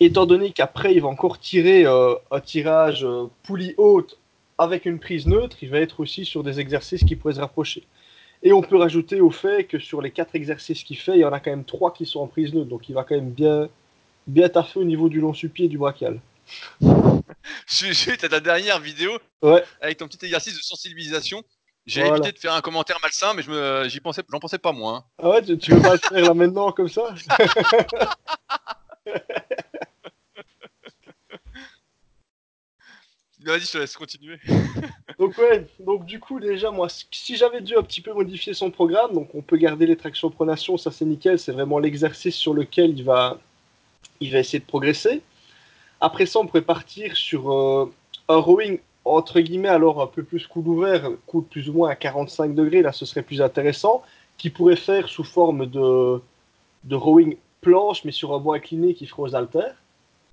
Étant donné qu'après, il va encore tirer euh, un tirage euh, poulie haute avec une prise neutre, il va être aussi sur des exercices qui pourraient se rapprocher. Et on peut rajouter au fait que sur les quatre exercices qu'il fait, il y en a quand même trois qui sont en prise neutre. Donc il va quand même bien, bien taffer au niveau du long su-pied et du brachial. Suite à ta dernière vidéo, ouais. avec ton petit exercice de sensibilisation, j'ai évité de faire un commentaire malsain, mais je me, j'y pensais, j'en pensais pas moins. Hein. Ah ouais, tu, veux pas le faire là maintenant comme ça? Vas-y, je te laisse continuer. donc ouais, donc du coup déjà moi, si j'avais dû un petit peu modifier son programme, donc on peut garder les tractions pronation, ça c'est nickel, c'est vraiment l'exercice sur lequel il va, il va essayer de progresser. Après ça, on pourrait partir sur euh, un rowing entre guillemets, alors un peu plus coude ouvert, coude plus ou moins à 45 degrés, là ce serait plus intéressant, qui pourrait faire sous forme de, de rowing planche, mais sur un banc incliné qui ferait aux haltères.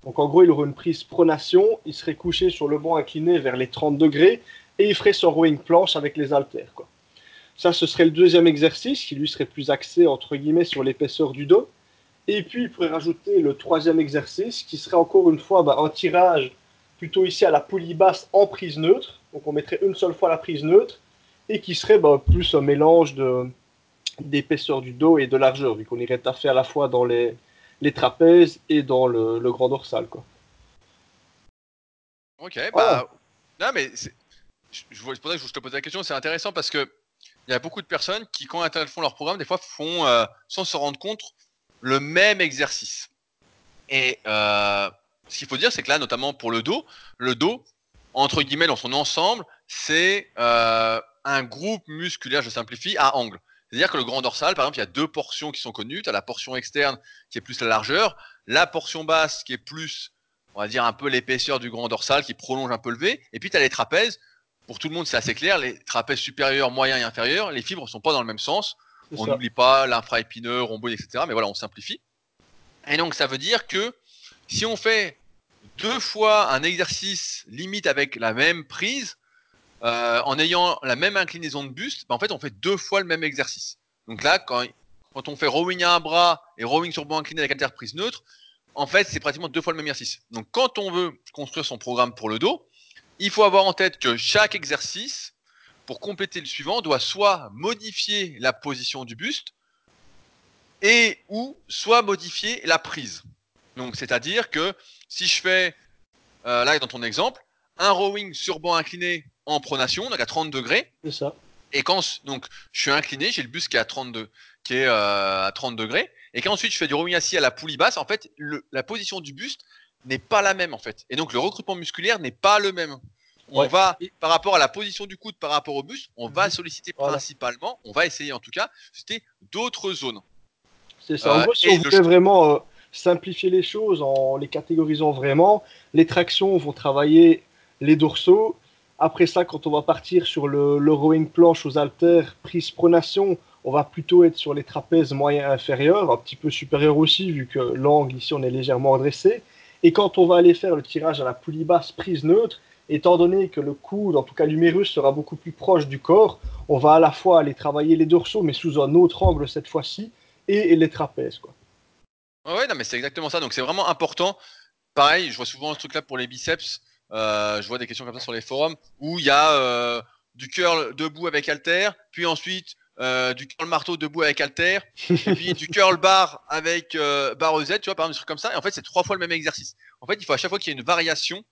Donc en gros, il aurait une prise pronation, il serait couché sur le banc incliné vers les 30 degrés, et il ferait son rowing planche avec les haltères. Quoi. Ça, ce serait le deuxième exercice, qui lui serait plus axé, entre guillemets, sur l'épaisseur du dos. Et puis, il pourrait rajouter le troisième exercice, qui serait encore une fois bah, un tirage plutôt ici à la basse en prise neutre. Donc on mettrait une seule fois la prise neutre et qui serait bah, plus un mélange d'épaisseur du dos et de largeur, vu qu'on irait taffer à la fois dans les, les trapèzes et dans le, le grand dorsal. Quoi. Ok, bah. Non, mais c'est pour ça que je te pose la question, c'est intéressant parce que il y a beaucoup de personnes qui, quand elles font leur programme, des fois font, euh, sans se rendre compte, le même exercice. Et euh, ce qu'il faut dire, c'est que là, notamment pour le dos, le dos, entre guillemets, dans son ensemble, c'est euh, un groupe musculaire, je simplifie, à angle. C'est-à-dire que le grand dorsal, par exemple, il y a deux portions qui sont connues. Tu as la portion externe qui est plus la largeur, la portion basse qui est plus, on va dire, un peu l'épaisseur du grand dorsal qui prolonge un peu le V. Et puis tu as les trapèzes. Pour tout le monde, c'est assez clair. Les trapèzes supérieurs, moyens et inférieurs, les fibres ne sont pas dans le même sens. On n'oublie pas l'infraépineux, rhomboïde, etc. Mais voilà, on simplifie. Et donc, ça veut dire que si on fait deux fois un exercice limite avec la même prise, euh, en ayant la même inclinaison de buste, ben, en fait, on fait deux fois le même exercice. Donc là, quand, on fait rowing à un bras et rowing sur banc incliné avec prise neutre, en fait, c'est pratiquement deux fois le même exercice. Donc, quand on veut construire son programme pour le dos, il faut avoir en tête que chaque exercice, pour compléter le suivant, doit soit modifier la position du buste et ou soit modifier la prise. Donc, c'est-à-dire que si je fais, euh, là dans ton exemple, un rowing sur banc incliné en pronation, donc à 30 degrés. C'est ça. Et quand donc je suis incliné, j'ai le buste qui est à 32, qui est euh, à 30 degrés. Et qu'ensuite je fais du rowing assis à la poulie basse, en fait, la position du buste n'est pas la même en fait. Et donc le recrutement musculaire n'est pas le même. On va, par rapport à la position du coude, par rapport au buste, on va mhm. solliciter principalement, on va essayer en tout cas, c'était d'autres zones. C'est ça. En euh, gros, si on voulait vraiment euh, simplifier les choses en les catégorisant vraiment, les tractions vont travailler les dorsaux. Après ça, quand on va partir sur le, rowing planche aux haltères, prise pronation, on va plutôt être sur les trapèzes moyens inférieurs, un petit peu supérieurs aussi, vu que l'angle ici on est légèrement redressé. Et quand on va aller faire le tirage à la poulie basse prise neutre, étant donné que le coude, en tout cas l'humérus, sera beaucoup plus proche du corps, on va à la fois aller travailler les dorsaux, mais sous un autre angle cette fois-ci, et, les trapèzes. Quoi. Ouais, non, mais c'est exactement ça. Donc c'est vraiment important. Pareil, je vois souvent ce truc-là pour les biceps. Euh, je vois des questions comme ça sur les forums où il y a euh, du curl debout avec halter, puis ensuite euh, du curl marteau debout avec halter, puis du curl bar avec euh, barre Z, tu vois, par exemple, des trucs comme ça. Et en fait, c'est trois fois le même exercice. En fait, il faut à chaque fois qu'il y ait une variation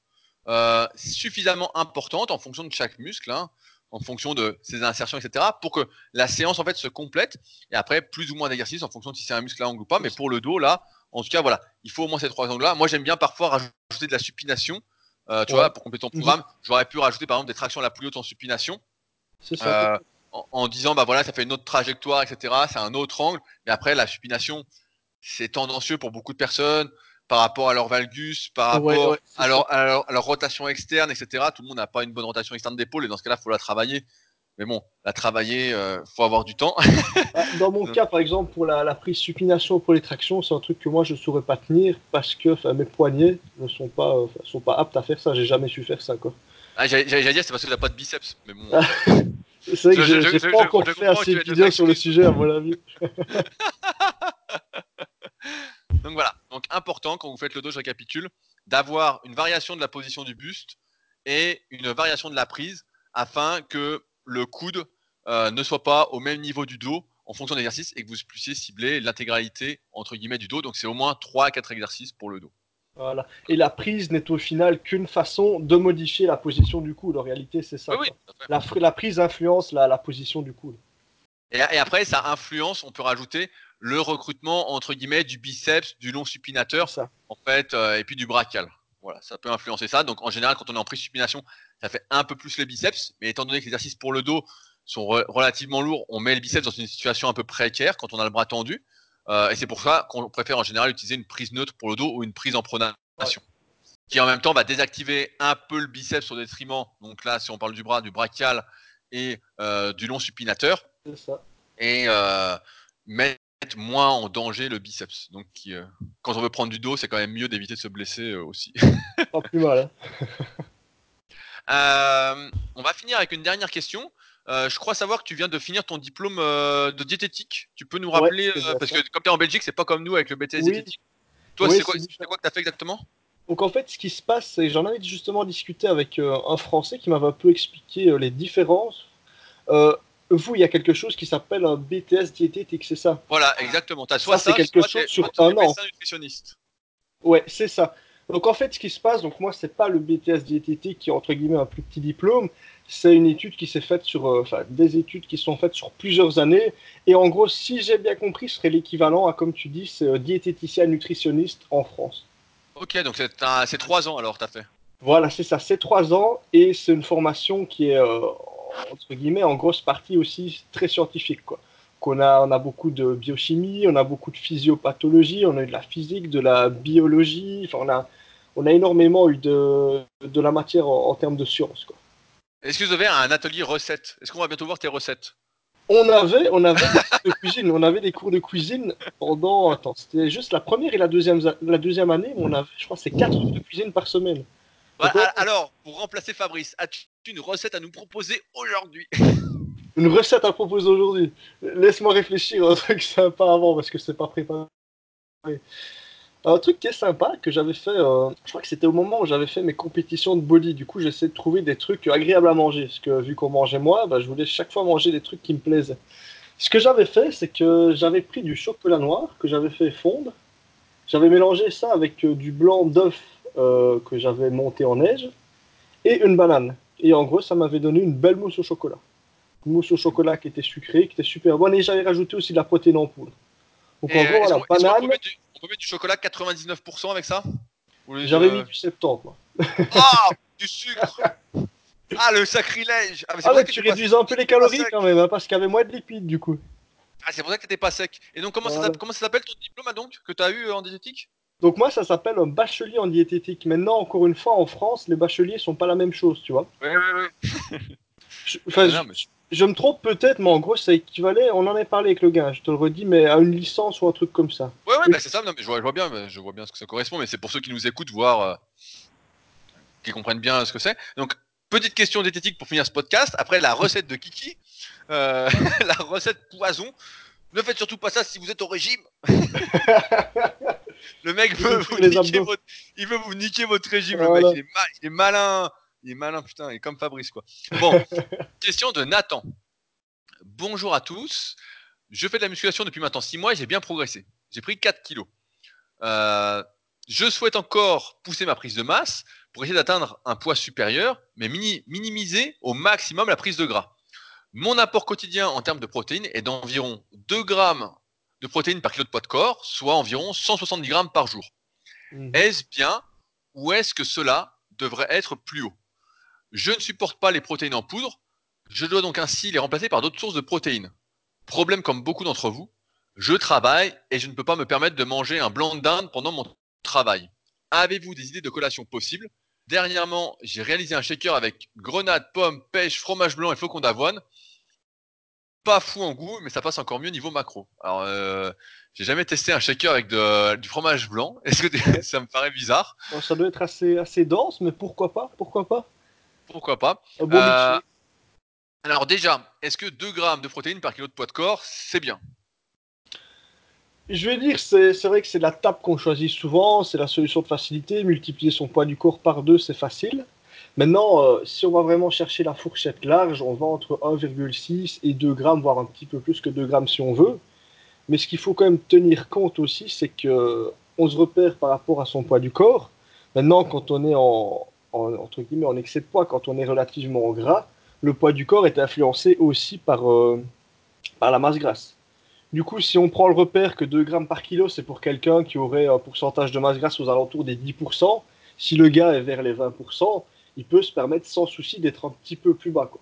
suffisamment importante en fonction de chaque muscle, hein, en fonction de ses insertions, etc., pour que la séance en fait se complète. Et après, plus ou moins d'exercices en fonction de si c'est un muscle à angle ou pas. Mais pour le dos, là, en tout cas, voilà, il faut au moins ces trois angles-là. Moi, j'aime bien parfois rajouter de la supination. Tu vois, pour compléter ton programme, j'aurais pu rajouter par exemple des tractions la plus haute en supination. C'est ça. En, disant bah voilà ça fait une autre trajectoire etc c'est un autre angle. Mais après la supination c'est tendancieux pour beaucoup de personnes par rapport à leur valgus par rapport à, leur, rotation externe etc tout le monde n'a pas une bonne rotation externe d'épaule et dans ce cas là il faut la travailler mais bon la travailler euh, faut avoir du temps. Bah, dans mon cas par exemple pour la, prise supination pour les tractions c'est un truc que moi je ne saurais pas tenir parce que mes poignets ne sont pas euh, sont pas aptes à faire ça. J'ai jamais su faire ça quoi. Ah, j'allais dire c'est parce que tu n'as pas de biceps mais bon. C'est vrai que je n'ai pas encore fait assez de vidéos sur le sujet, à mon avis. Donc voilà, donc important quand vous faites le dos, je récapitule, d'avoir une variation de la position du buste et une variation de la prise afin que le coude euh, ne soit pas au même niveau du dos en fonction de l'exercice et que vous puissiez cibler l'intégralité entre guillemets du dos. Donc c'est au moins 3 à 4 exercices pour le dos. Voilà. Et la prise n'est au final qu'une façon de modifier la position du coude. En réalité, c'est ça. la, la, prise influence la, la position du coude. Et, après, ça influence, on peut rajouter le recrutement entre guillemets du biceps, du long supinateur, en fait, euh, et puis du brachial. Voilà, ça peut influencer ça. Donc en général, quand on est en prise supination, ça fait un peu plus les biceps. Mais étant donné que les exercices pour le dos sont relativement lourds, on met le biceps dans une situation un peu précaire quand on a le bras tendu. Euh, et c'est pour ça qu'on préfère en général utiliser une prise neutre pour le dos ou une prise en pronation. Qui en même temps va désactiver un peu le biceps au détriment, donc là si on parle du bras, du brachial et euh, du long supinateur. Ça. Et euh, mettre moins en danger le biceps. Donc quand on veut prendre du dos, c'est quand même mieux d'éviter de se blesser aussi. Pas plus mal. Hein. on va finir avec une dernière question. Euh, je crois savoir que tu viens de finir ton diplôme euh, de diététique. Tu peux nous rappeler, euh, parce que comme tu es en Belgique, c'est pas comme nous avec le BTS diététique. Toi, c'est quoi, quoi, que tu as fait exactement? Donc en fait, ce qui se passe, c'est j'en avais justement discuté avec un Français qui m'avait un peu expliqué les différences. vous, il y a quelque chose qui s'appelle un BTS diététique, c'est ça? Voilà, exactement. Tu as soit ça, quelque chose sur un an. nutritionniste. Ouais, c'est ça. Donc en fait, ce qui se passe, donc moi, c'est pas le BTS diététique qui est entre guillemets un plus petit diplôme, c'est une étude qui s'est faite sur, euh, enfin, des études qui sont faites sur plusieurs années. Et en gros, si j'ai bien compris, ce serait l'équivalent à, comme tu dis, c'est euh, diététicien nutritionniste en France. Ok, donc c'est trois ans alors, tu as fait. Voilà, c'est ça, c'est trois ans et c'est une formation qui est, euh, entre guillemets, en grosse partie aussi très scientifique. Quoi. Qu'on a, on a beaucoup de biochimie, on a beaucoup de physiopathologie, on a eu de la physique, de la biologie, enfin, on a, on a énormément eu de, de la matière en, en termes de sciences. Quoi. Est-ce que vous avez un atelier recette Est-ce qu'on va bientôt voir tes recettes? On avait, on avait des cours de cuisine. On avait des cours de cuisine pendant. Attends, c'était juste la première et la deuxième, la deuxième année. On avait, je crois, c'est quatre cours de cuisine par semaine. alors, pour remplacer Fabrice, as-tu une recette à nous proposer aujourd'hui? Une recette à proposer aujourd'hui Laisse-moi réfléchir à un truc sympa avant parce que c'est pas préparé. Un truc qui est sympa, que j'avais fait, euh, je crois que c'était au moment où j'avais fait mes compétitions de body. Du coup, j'essayais de trouver des trucs agréables à manger. Parce que vu qu'on mangeait moi, bah, je voulais chaque fois manger des trucs qui me plaisaient. Ce que j'avais fait, c'est que j'avais pris du chocolat noir que j'avais fait fondre. J'avais mélangé ça avec euh, du blanc d'œuf euh, que j'avais monté en neige et une banane. Et en gros, ça m'avait donné une belle mousse au chocolat. Une mousse au chocolat qui était sucrée, qui était super bonne. Et j'avais rajouté aussi de la protéine en poudre. Donc en gros, voilà, banane. On peut, mettre du, on peut mettre du chocolat 99% avec ça J'avais mis du 70, moi. Ah Du sucre Ah, le sacrilège Ah, mais, ah, tu réduisais un peu les calories quand même, hein, parce qu'il y avait moins de lipides du coup. Ah, c'est pour ça que t'étais pas sec. Et donc, comment, ça, s'appelle ton diplôme donc que tu as eu euh, en diététique? Donc, moi, ça s'appelle un bachelier en diététique. Maintenant, encore une fois, en France, les bacheliers sont pas la même chose, tu vois. Oui, oui, oui. je, me trompe peut-être, mais en gros, ça équivalait, on en a parlé avec le gars, je te le redis, mais à une licence ou un truc comme ça. Ouais, ouais, bah, c'est ça, non, mais je vois, bien, je vois bien ce que ça correspond, mais c'est pour ceux qui nous écoutent, voir, euh, qui comprennent bien ce que c'est. Donc, Petite question diététique pour finir ce podcast. Après la recette de Kiki, euh, la recette poison. Ne faites surtout pas ça si vous êtes au régime. le mec veut vous, niquer votre... il veut vous niquer votre régime. Le mec, il est, malin. Il est malin, putain. Il est comme Fabrice, quoi. Bon, question de Nathan. Bonjour à tous. Je fais de la musculation depuis maintenant 6 mois et j'ai bien progressé. J'ai pris 4 kilos. Euh, je souhaite encore pousser ma prise de masse pour essayer d'atteindre un poids supérieur, mais minimiser au maximum la prise de gras. Mon apport quotidien en termes de protéines est d'environ 2 grammes de protéines par kilo de poids de corps, soit environ 170 grammes par jour. Mhm. Est-ce bien ou est-ce que cela devrait être plus haut? Je ne supporte pas les protéines en poudre, je dois donc ainsi les remplacer par d'autres sources de protéines. Problème comme beaucoup d'entre vous, je travaille et je ne peux pas me permettre de manger un blanc de dinde pendant mon travail. Avez-vous des idées de collation possibles? Dernièrement, j'ai réalisé un shaker avec grenade, pomme, pêche, fromage blanc et flocons d'avoine. Pas fou en goût, mais ça passe encore mieux niveau macro. Alors, euh, j'ai jamais testé un shaker avec du fromage blanc. Est-ce que ça me paraît bizarre? Ça doit être assez, assez dense, mais pourquoi pas? Pourquoi pas? Pourquoi pas euh, Alors déjà, est-ce que 2 grammes de protéines par kilo de poids de corps, c'est bien? Je vais dire, c'est vrai que c'est la table qu'on choisit souvent, c'est la solution de facilité. Multiplier son poids du corps par deux, c'est facile. Maintenant, euh, si on va vraiment chercher la fourchette large, on va entre 1,6 et 2 grammes, voire un petit peu plus que 2 grammes si on veut. Mais ce qu'il faut quand même tenir compte aussi, c'est que on se repère par rapport à son poids du corps. Maintenant, quand on est en, entre guillemets, en excès de poids, quand on est relativement gras, le poids du corps est influencé aussi par, euh, par la masse grasse. Du coup, si on prend le repère que 2 grammes par kilo, c'est pour quelqu'un qui aurait un pourcentage de masse grasse aux alentours des 10%, si le gars est vers les 20%, il peut se permettre sans souci d'être un petit peu plus bas. Quoi.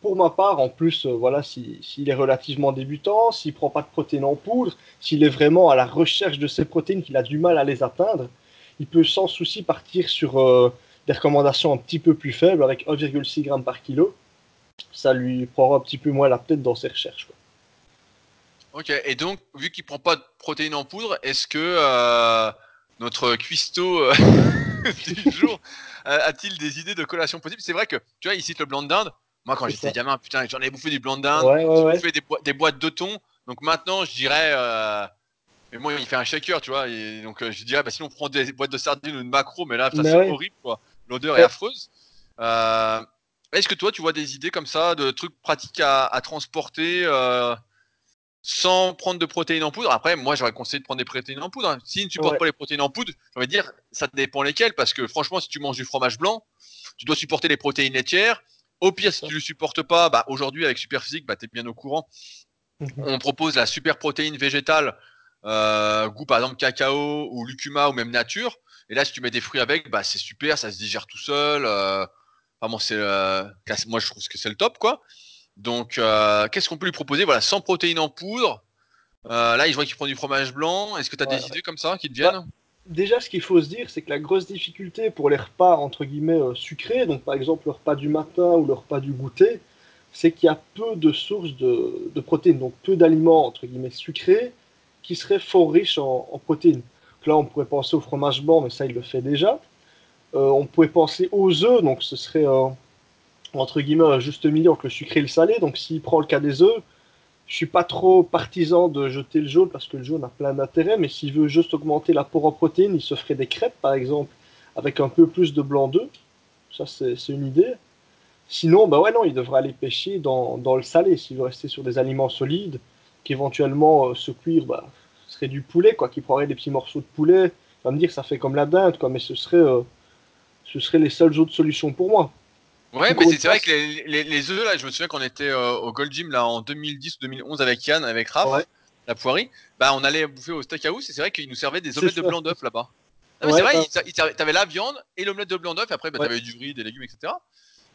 pour ma part, en plus, euh, voilà, s'il est relativement débutant, s'il prend pas de protéines en poudre, s'il est vraiment à la recherche de ces protéines, qu'il a du mal à les atteindre, il peut sans souci partir sur euh, des recommandations un petit peu plus faibles avec 1,6 g par kilo. Ça lui prendra un petit peu moins la tête dans ses recherches. Quoi. Ok, et donc, vu qu'il prend pas de protéines en poudre, est-ce que euh, notre cuistot euh, du jour a-t-il des idées de collation possible C'est vrai que, tu vois, il cite le blanc de dinde. Moi, quand j'étais gamin, putain, j'en ai bouffé du blanc de dinde, j'ai bouffé des, boîtes de thon. Donc maintenant, je dirais. Euh, mais moi, il fait un shaker, tu vois. donc, je dirais, bah, si on prend des boîtes de sardines ou de macro, mais là, ça c'est horrible, quoi. L'odeur est affreuse. Est-ce que toi, tu vois des idées comme ça, de trucs pratiques à, à transporter sans prendre de protéines en poudre? Après, moi, j'aurais conseillé de prendre des protéines en poudre. Hein. S'ils ne supportent pas les protéines en poudre, j'ai envie de dire, ça dépend lesquelles, parce que franchement, si tu manges du fromage blanc, tu dois supporter les protéines laitières. Au pire, si tu ne le supportes pas, bah, aujourd'hui, avec Superphysique, bah, tu es bien au courant. Mhm. On propose la super protéine végétale, euh, goût par exemple cacao ou lucuma ou même nature. Et là, si tu mets des fruits avec, bah, c'est super, ça se digère tout seul. Euh, c'est, euh, moi, je trouve que c'est le top, quoi. Donc, euh, qu'est-ce qu'on peut lui proposer? Voilà, sans protéines en poudre. Euh, là, je vois qu'il prend du fromage blanc. Est-ce que tu as des idées comme ça qui te viennent? bah, Déjà, ce qu'il faut se dire, c'est que la grosse difficulté pour les repas entre guillemets sucrés, donc par exemple le repas du matin ou le repas du goûter, c'est qu'il y a peu de sources de, protéines, donc peu d'aliments entre guillemets sucrés qui seraient fort riches en, protéines. Là, on pourrait penser au fromage blanc, mais ça, il le fait déjà. on pourrait penser aux œufs, donc ce serait entre guillemets juste milieu entre le sucré et le salé. Donc s'il prend le cas des œufs, je suis pas trop partisan de jeter le jaune parce que le jaune a plein d'intérêt, mais s'il veut juste augmenter l'apport en protéines, il se ferait des crêpes par exemple, avec un peu plus de blanc d'œuf. Ça, c'est une idée. Sinon, bah ouais, non, il devrait aller pêcher dans, dans le salé s'il veut rester sur des aliments solides, qu'éventuellement euh, se cuire, bah, ce serait du poulet, quoi, qui prendrait des petits morceaux de poulet. Il va me dire que ça fait comme la dinde, quoi, mais ce serait, euh, ce serait les seules autres solutions pour moi. Ouais, mais c'est vrai que les, les, les, œufs, là, je me souviens qu'on était euh, au Gold Gym là, en 2010 ou 2011 avec Yann, avec Raph, la poirie. Bah, on allait bouffer au steakhouse et c'est vrai qu'ils nous servaient des omelettes de blanc d'œuf là-bas. c'est vrai, t'avais la viande et l'omelette de blanc d'œuf, après, bah, t'avais du riz, des légumes, etc.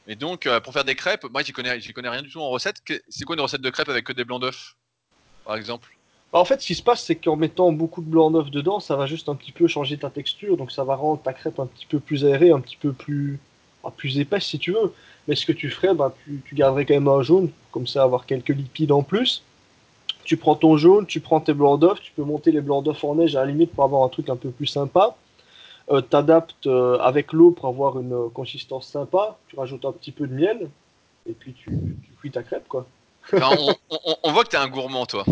Et donc, euh, pour faire des crêpes, moi, j'y connais, connais rien du tout en recette. C'est quoi une recette de crêpes avec que des blancs d'œuf, par exemple? bah, en fait, ce qui se passe, c'est qu'en mettant beaucoup de blanc d'œuf dedans, ça va juste un petit peu changer ta texture, donc ça va rendre ta crêpe un petit peu plus aérée, un petit peu plus, plus épaisse si tu veux. Mais ce que tu ferais, bah, tu, garderais quand même un jaune, comme ça avoir quelques lipides en plus. Tu prends ton jaune, tu prends tes blancs d'œuf, tu peux monter les blancs d'œuf en neige à la limite pour avoir un truc un peu plus sympa. Euh, T'adaptes euh, avec l'eau pour avoir une consistance sympa. Tu rajoutes un petit peu de miel et puis tu, tu cuis ta crêpe quoi. on, on, voit que tu es un gourmand toi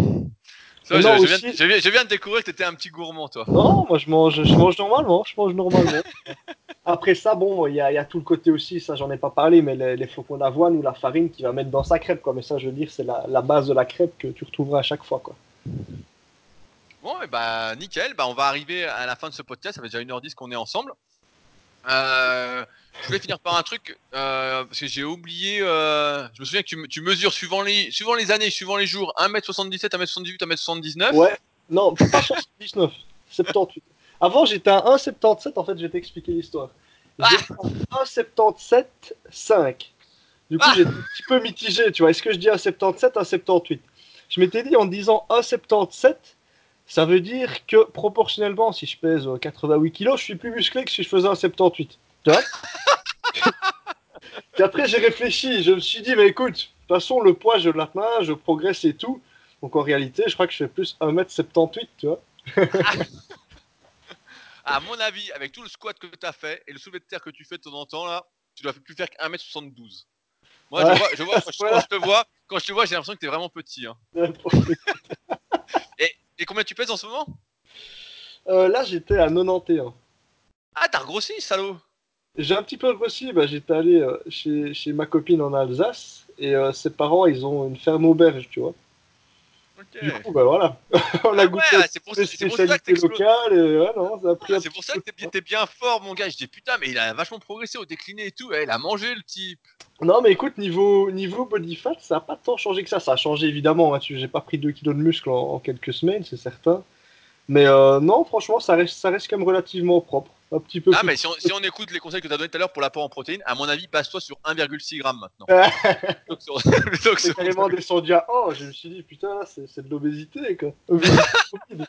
je, viens, de découvrir que tu étais un petit gourmand, toi. Non, moi je mange, je mange normalement. Je mange normalement. Après ça, bon, il y, a, tout le côté aussi, ça j'en ai pas parlé, mais les, flocons d'avoine ou la farine qui va mettre dans sa crêpe, quoi. Mais ça, je veux dire, c'est la, base de la crêpe que tu retrouveras à chaque fois, quoi. Bon, et bah nickel, bah, on va arriver à la fin de ce podcast, ça fait déjà 1h10 qu'on est ensemble. Euh, je voulais finir par un truc, euh, parce que j'ai oublié. Euh, je me souviens que tu, mesures suivant les, suivant les années, suivant les jours, 1m77, 1m78, 1m79. Ouais, non, pas 79, 78. Avant, j'étais à 1,77, en fait, je vais t'expliquer l'histoire. J'étais à 1,77, 5. Du coup, ah j'étais un petit peu mitigé, tu vois. Est-ce que je dis 1,77, 1,78 Je m'étais dit en disant 1,77, ça veut dire que proportionnellement, si je pèse 88 kg, je suis plus musclé que si je faisais un 78. Tu vois Puis après, j'ai réfléchi. Je me suis dit, mais écoute, de toute façon, le poids, je l'atteins, je progresse et tout. Donc en réalité, je crois que je fais plus 1m78, tu vois. à mon avis, avec tout le squat que tu as fait et le soulevé de terre que tu fais de temps en temps, là, tu dois plus faire qu'1m72. Moi, je vois, je vois quand, je, te vois, quand je te vois, j'ai l'impression que tu es vraiment petit. Hein. Et combien tu pèses en ce moment? Euh, Là, j'étais à 91. Ah, t'as regrossi, salaud J'ai un petit peu regrossi. Bah, j'étais allé euh, chez, chez, ma copine en Alsace et euh, ses parents, ils ont une ferme auberge, tu vois. Du coup, bah voilà. On a ah goûté ouais, c'est pour, les spécialités locales. Et, ouais, non, ça a pris c'est pour ça que t'es, bien fort, mon gars. Je dis putain, mais il a vachement progressé au décliné et tout. il a mangé le type. Non, mais écoute, niveau, niveau body fat, ça n'a pas tant changé que ça. Ça a changé évidemment. Hein. J'ai pas pris 2 kilos de muscle en, quelques semaines, c'est certain. Mais euh, non, franchement, ça reste, ça reste quand même relativement propre. Un petit peu ah, mais si on, si on, écoute les conseils que tu as donnés tout à l'heure pour l'apport en protéines, à mon avis, passe-toi sur 1,6 g maintenant. c'est carrément descendu à 1. Je me suis dit, putain, c'est de l'obésité, quoi.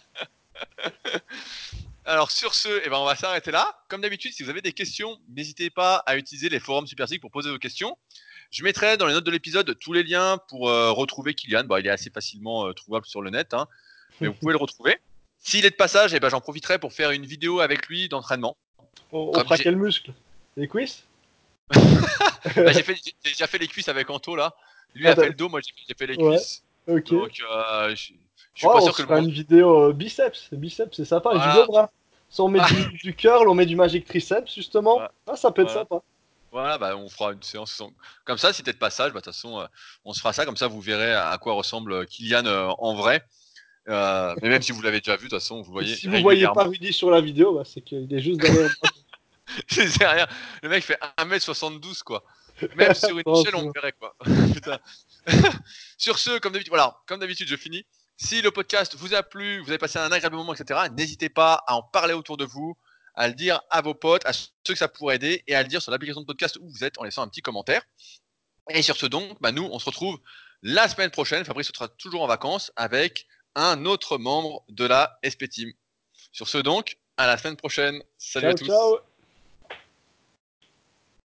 Alors sur ce, eh ben, on va s'arrêter là. Comme d'habitude, si vous avez des questions, n'hésitez pas à utiliser les forums Superphysique pour poser vos questions. Je mettrai dans les notes de l'épisode tous les liens pour euh, retrouver Kylian. Bon, il est assez facilement euh, trouvable sur le net, hein, mais vous pouvez le retrouver. S'il est de passage, eh ben, j'en profiterai pour faire une vidéo avec lui d'entraînement. On, fera quel muscle? Les cuisses? Bah, J'ai déjà fait les cuisses avec Anto là. Lui ah, a fait le dos, moi j'ai fait les cuisses. Ok. Donc, euh, je suis pas sûr que le une vidéo euh, biceps. Biceps, c'est sympa. Voilà. Bras. On met du, du, curl, on met du magic triceps, justement. Ah, ça peut être sympa. Voilà, bah, on fera une séance comme ça. Si t'es de passage, bah, de toute façon, euh, on se fera ça. Comme ça, vous verrez à quoi ressemble Kylian en vrai. Mais même si vous l'avez déjà vu, de toute façon, vous voyez. Si vous voyez pas Rudy sur la vidéo, bah, c'est qu'il est juste derrière. c'est rien. Le mec fait 1m72, quoi. Même sur une chaîne, on verrait, quoi. sur ce, comme d'habitude, voilà, comme d'habitude, je finis. Si le podcast vous a plu, vous avez passé un agréable moment, etc., n'hésitez pas à en parler autour de vous, à le dire à vos potes, à ceux que ça pourrait aider, et à le dire sur l'application de podcast où vous êtes en laissant un petit commentaire. Et sur ce donc, bah nous, on se retrouve la semaine prochaine. Fabrice sera toujours en vacances avec un autre membre de la SP Team. Sur ce donc, à la semaine prochaine. Salut à tous. Ciao.